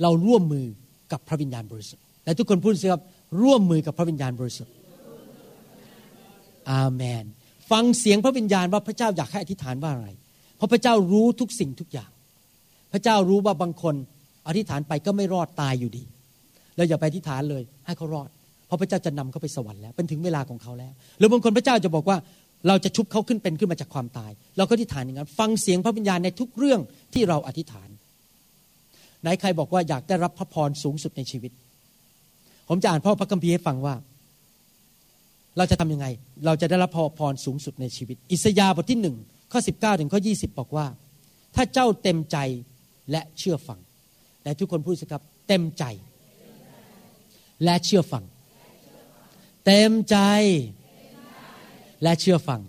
เราร่วมมือกับพระวิญญาณบริสุทธิ์ และทุกคนพูดสิครับ ร่วมมือกับพระวิญญาณบริสุทธิ์ อาเมน ฟังเสียงพระวิญญาณว่าพระเจ้าอยากให้อธิษฐานว่าอะไร เพราะพระเจ้ารู้ทุกสิ่งทุกอย่าง พระเจ้ารู้ว่าบางคนอธิษฐานไปก็ไม่รอดตายอยู่ดีเราอย่าไปอธิษฐานเลย ให้เขารอด เพราะพระเจ้าจะนำเขาไปสวรรค์แล้วเป็นถึงเวลาของเขาแล้ว หรือบางคนพระเจ้าจะบอกว่าเราจะชุบเขาขึ้นเป็นขึ้นมาจากความตาย เราก็อธิษฐานอย่างนั้น ฟังเสียงพระวิญญาณในทุกเรื่องที่เราอธิษฐานไหนใครบอกว่าอยากได้รับพระพรสูงสุดในชีวิต ผมจะอ่านพ่อพระคัมภีร์ให้ฟังว่า เราจะทํำยังไง เราจะได้รับพระพรสูงสุดในชีวิต อิสยาห์บทที่หนึ่งข้อ19ถึงข้อ20บอกว่า ถ้าเจ้าเต็มใจ และเชื่อฟัง แต่ทุกคนพูดสิครับ เต็มใจ และเชื่อฟัง เต็มใจ และเชื่อฟัง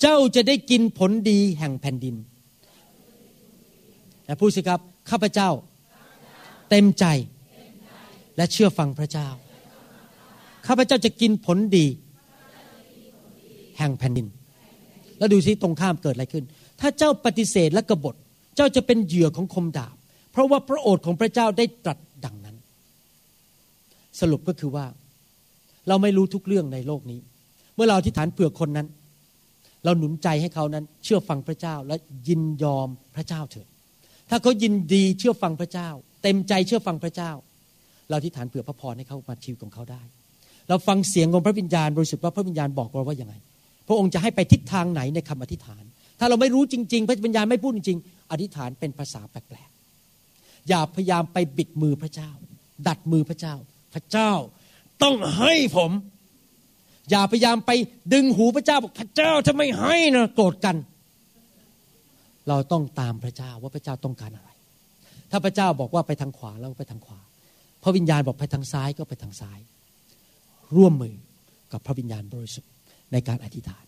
เจ้าจะได้กินผลดีแห่งแผ่นดิน และพูดสิครับ ข้าพเจ้า เต็มใจ และเชื่อฟังพระเจ้า ข้าพเจ้าจะกินผลดี แห่งแผ่นดิน แล้วดูสิตรงข้ามเกิดอะไรขึ้น ถ้าเจ้าปฏิเสธและกบฏ เจ้าจะเป็นเหยื่อของคมดาบ เพราะว่าพระโอษฐ์ของพระเจ้าได้ตรัสดังนั้น สรุปก็คือว่า เราไม่รู้ทุกเรื่องในโลกนี้ เมื่อเราอธิษฐานเผื่อคนนั้น เราหนุนใจให้เขานั้น เชื่อฟังพระเจ้าและยินยอมพระเจ้าเถิดถ้าเขายินดีเชื่อฟังพระเจ้า เต็มใจเชื่อฟังพระเจ้า เราอธิษฐานเผื่อพระพรให้เขามาชีวิตของเขาได้ เราฟังเสียงของพระวิญญาณบริสุทธิ์ว่าพระวิญญาณบอกเราว่าอย่างไง พระองค์จะให้ไปทิศทางไหนในคำอธิษฐาน ถ้าเราไม่รู้จริง ๆ พระวิญญาณไม่พูดจริง อธิษฐานเป็นภาษาแปลกๆ อย่าพยายามไปบิดมือพระเจ้า ดัดมือพระเจ้า พระเจ้าต้องให้ผม อย่าพยายามไปดึงหูพระเจ้าบอกพระเจ้าถ้าไม่ให้นะโกรธกัน เราต้องตามพระเจ้าว่าพระเจ้าต้องการอะไร ถ้าพระเจ้าบอกว่าไปทางขวาเราก็ไปทางขวา พระวิญญาณบอกไปทางซ้ายก็ไปทางซ้าย ร่วมมือกับพระวิญญาณบริสุทธิ์ในการอธิษฐาน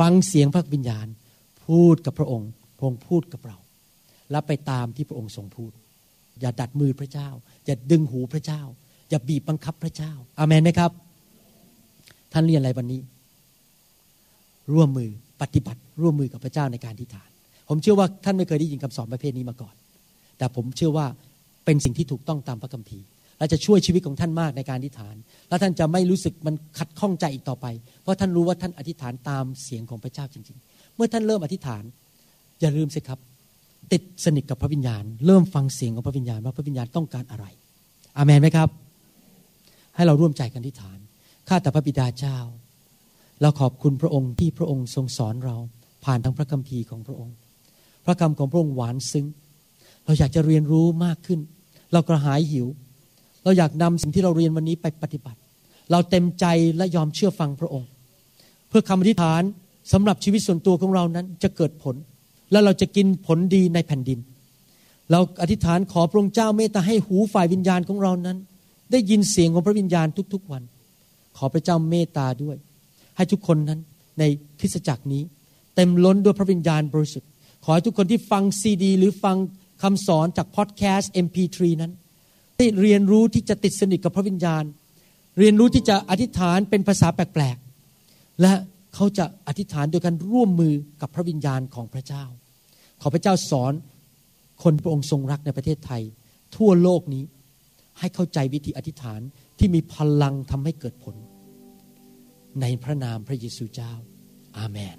ฟังเสียงพระวิญญาณพูดกับพระองค์พระองค์พูดกับเรา และไปตามที่พระองค์ทรงพูด อย่าดัดมือพระเจ้า อย่าดึงหูพระเจ้า อย่าบีบบังคับพระเจ้า อามันไหมครับ ท่านเรียนอะไรวันนี้ ร่วมมือปฏิบัติ ร่วมมือกับพระเจ้าในการที่ฐาน ผมเชื่อว่าท่านไม่เคยได้ยินคำสอนประเภทนี้มาก่อน แต่ผมเชื่อว่าเป็นสิ่งที่ถูกต้องตามพระคัมภีร์และจะช่วยชีวิตของท่านมากในการอธิษฐาน และท่านจะไม่รู้สึกมันขัดข้องใจอีกต่อไป เพราะท่านรู้ว่าท่านอธิษฐานตามเสียงของพระเจ้าจริง ๆ เมื่อท่านเริ่มอธิษฐาน อย่าลืมสิครับ ติดสนิทกับพระวิญญาณ เริ่มฟังเสียงของพระวิญญาณว่าพระวิญญาณต้องการอะไร อามันไหมครับ ให้เราร่วมใจกันที่ฐาน ข้าแต่พระบิดาเจ้า เราขอบคุณพระองค์ที่พระองค์ทรงสอนเรา ผ่านทางพระคัมภีร์ของพระองค์ พระคำของพระองค์หวานซึ้ง เราอยากจะเรียนรู้มากขึ้น เรากระหายหิว เราอยากนำสิ่งที่เราเรียนวันนี้ไปปฏิบัติ เราเต็มใจและยอมเชื่อฟังพระองค์ เพื่อคำอธิษฐานสำหรับชีวิตส่วนตัวของเรานั้นจะเกิดผล แล้วเราจะกินผลดีในแผ่นดิน เราอธิษฐานขอพระองค์เจ้าเมตตาให้หูฝ่ายวิญญาณของเรานั้น ได้ยินเสียงของพระวิญญาณทุกๆวัน ขอพระเจ้าเมตตาด้วย ให้ทุกคนนั้นในคริสตจักรนี้ เต็มล้นด้วยพระวิญญาณบริสุทธิ์ขอให้ทุกคนที่ฟังซีดี หรือฟังคำสอนจากพอดแคสต์ MP3 นั้นได้เรียนรู้ที่จะติดสนิทกับพระวิญญาณ เรียนรู้ที่จะอธิษฐานเป็นภาษาแปลกๆและเขาจะอธิษฐานโดยการร่วมมือกับพระวิญญาณของพระเจ้า ขอพระเจ้าสอนคนพระองค์ทรงรักในประเทศไทย ทั่วโลกนี้ให้เข้าใจวิธีอธิษฐานที่มีพลังทำให้เกิดผล ในพระนามพระเยซูเจ้า อาเมน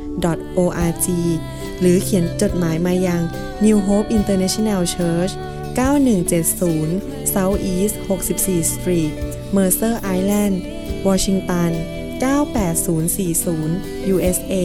www.newhope.org หรือเขียนจดหมายมายัง New Hope International Church 9170 South East 64 Street Mercer Island วอชิงตัน 98040 USA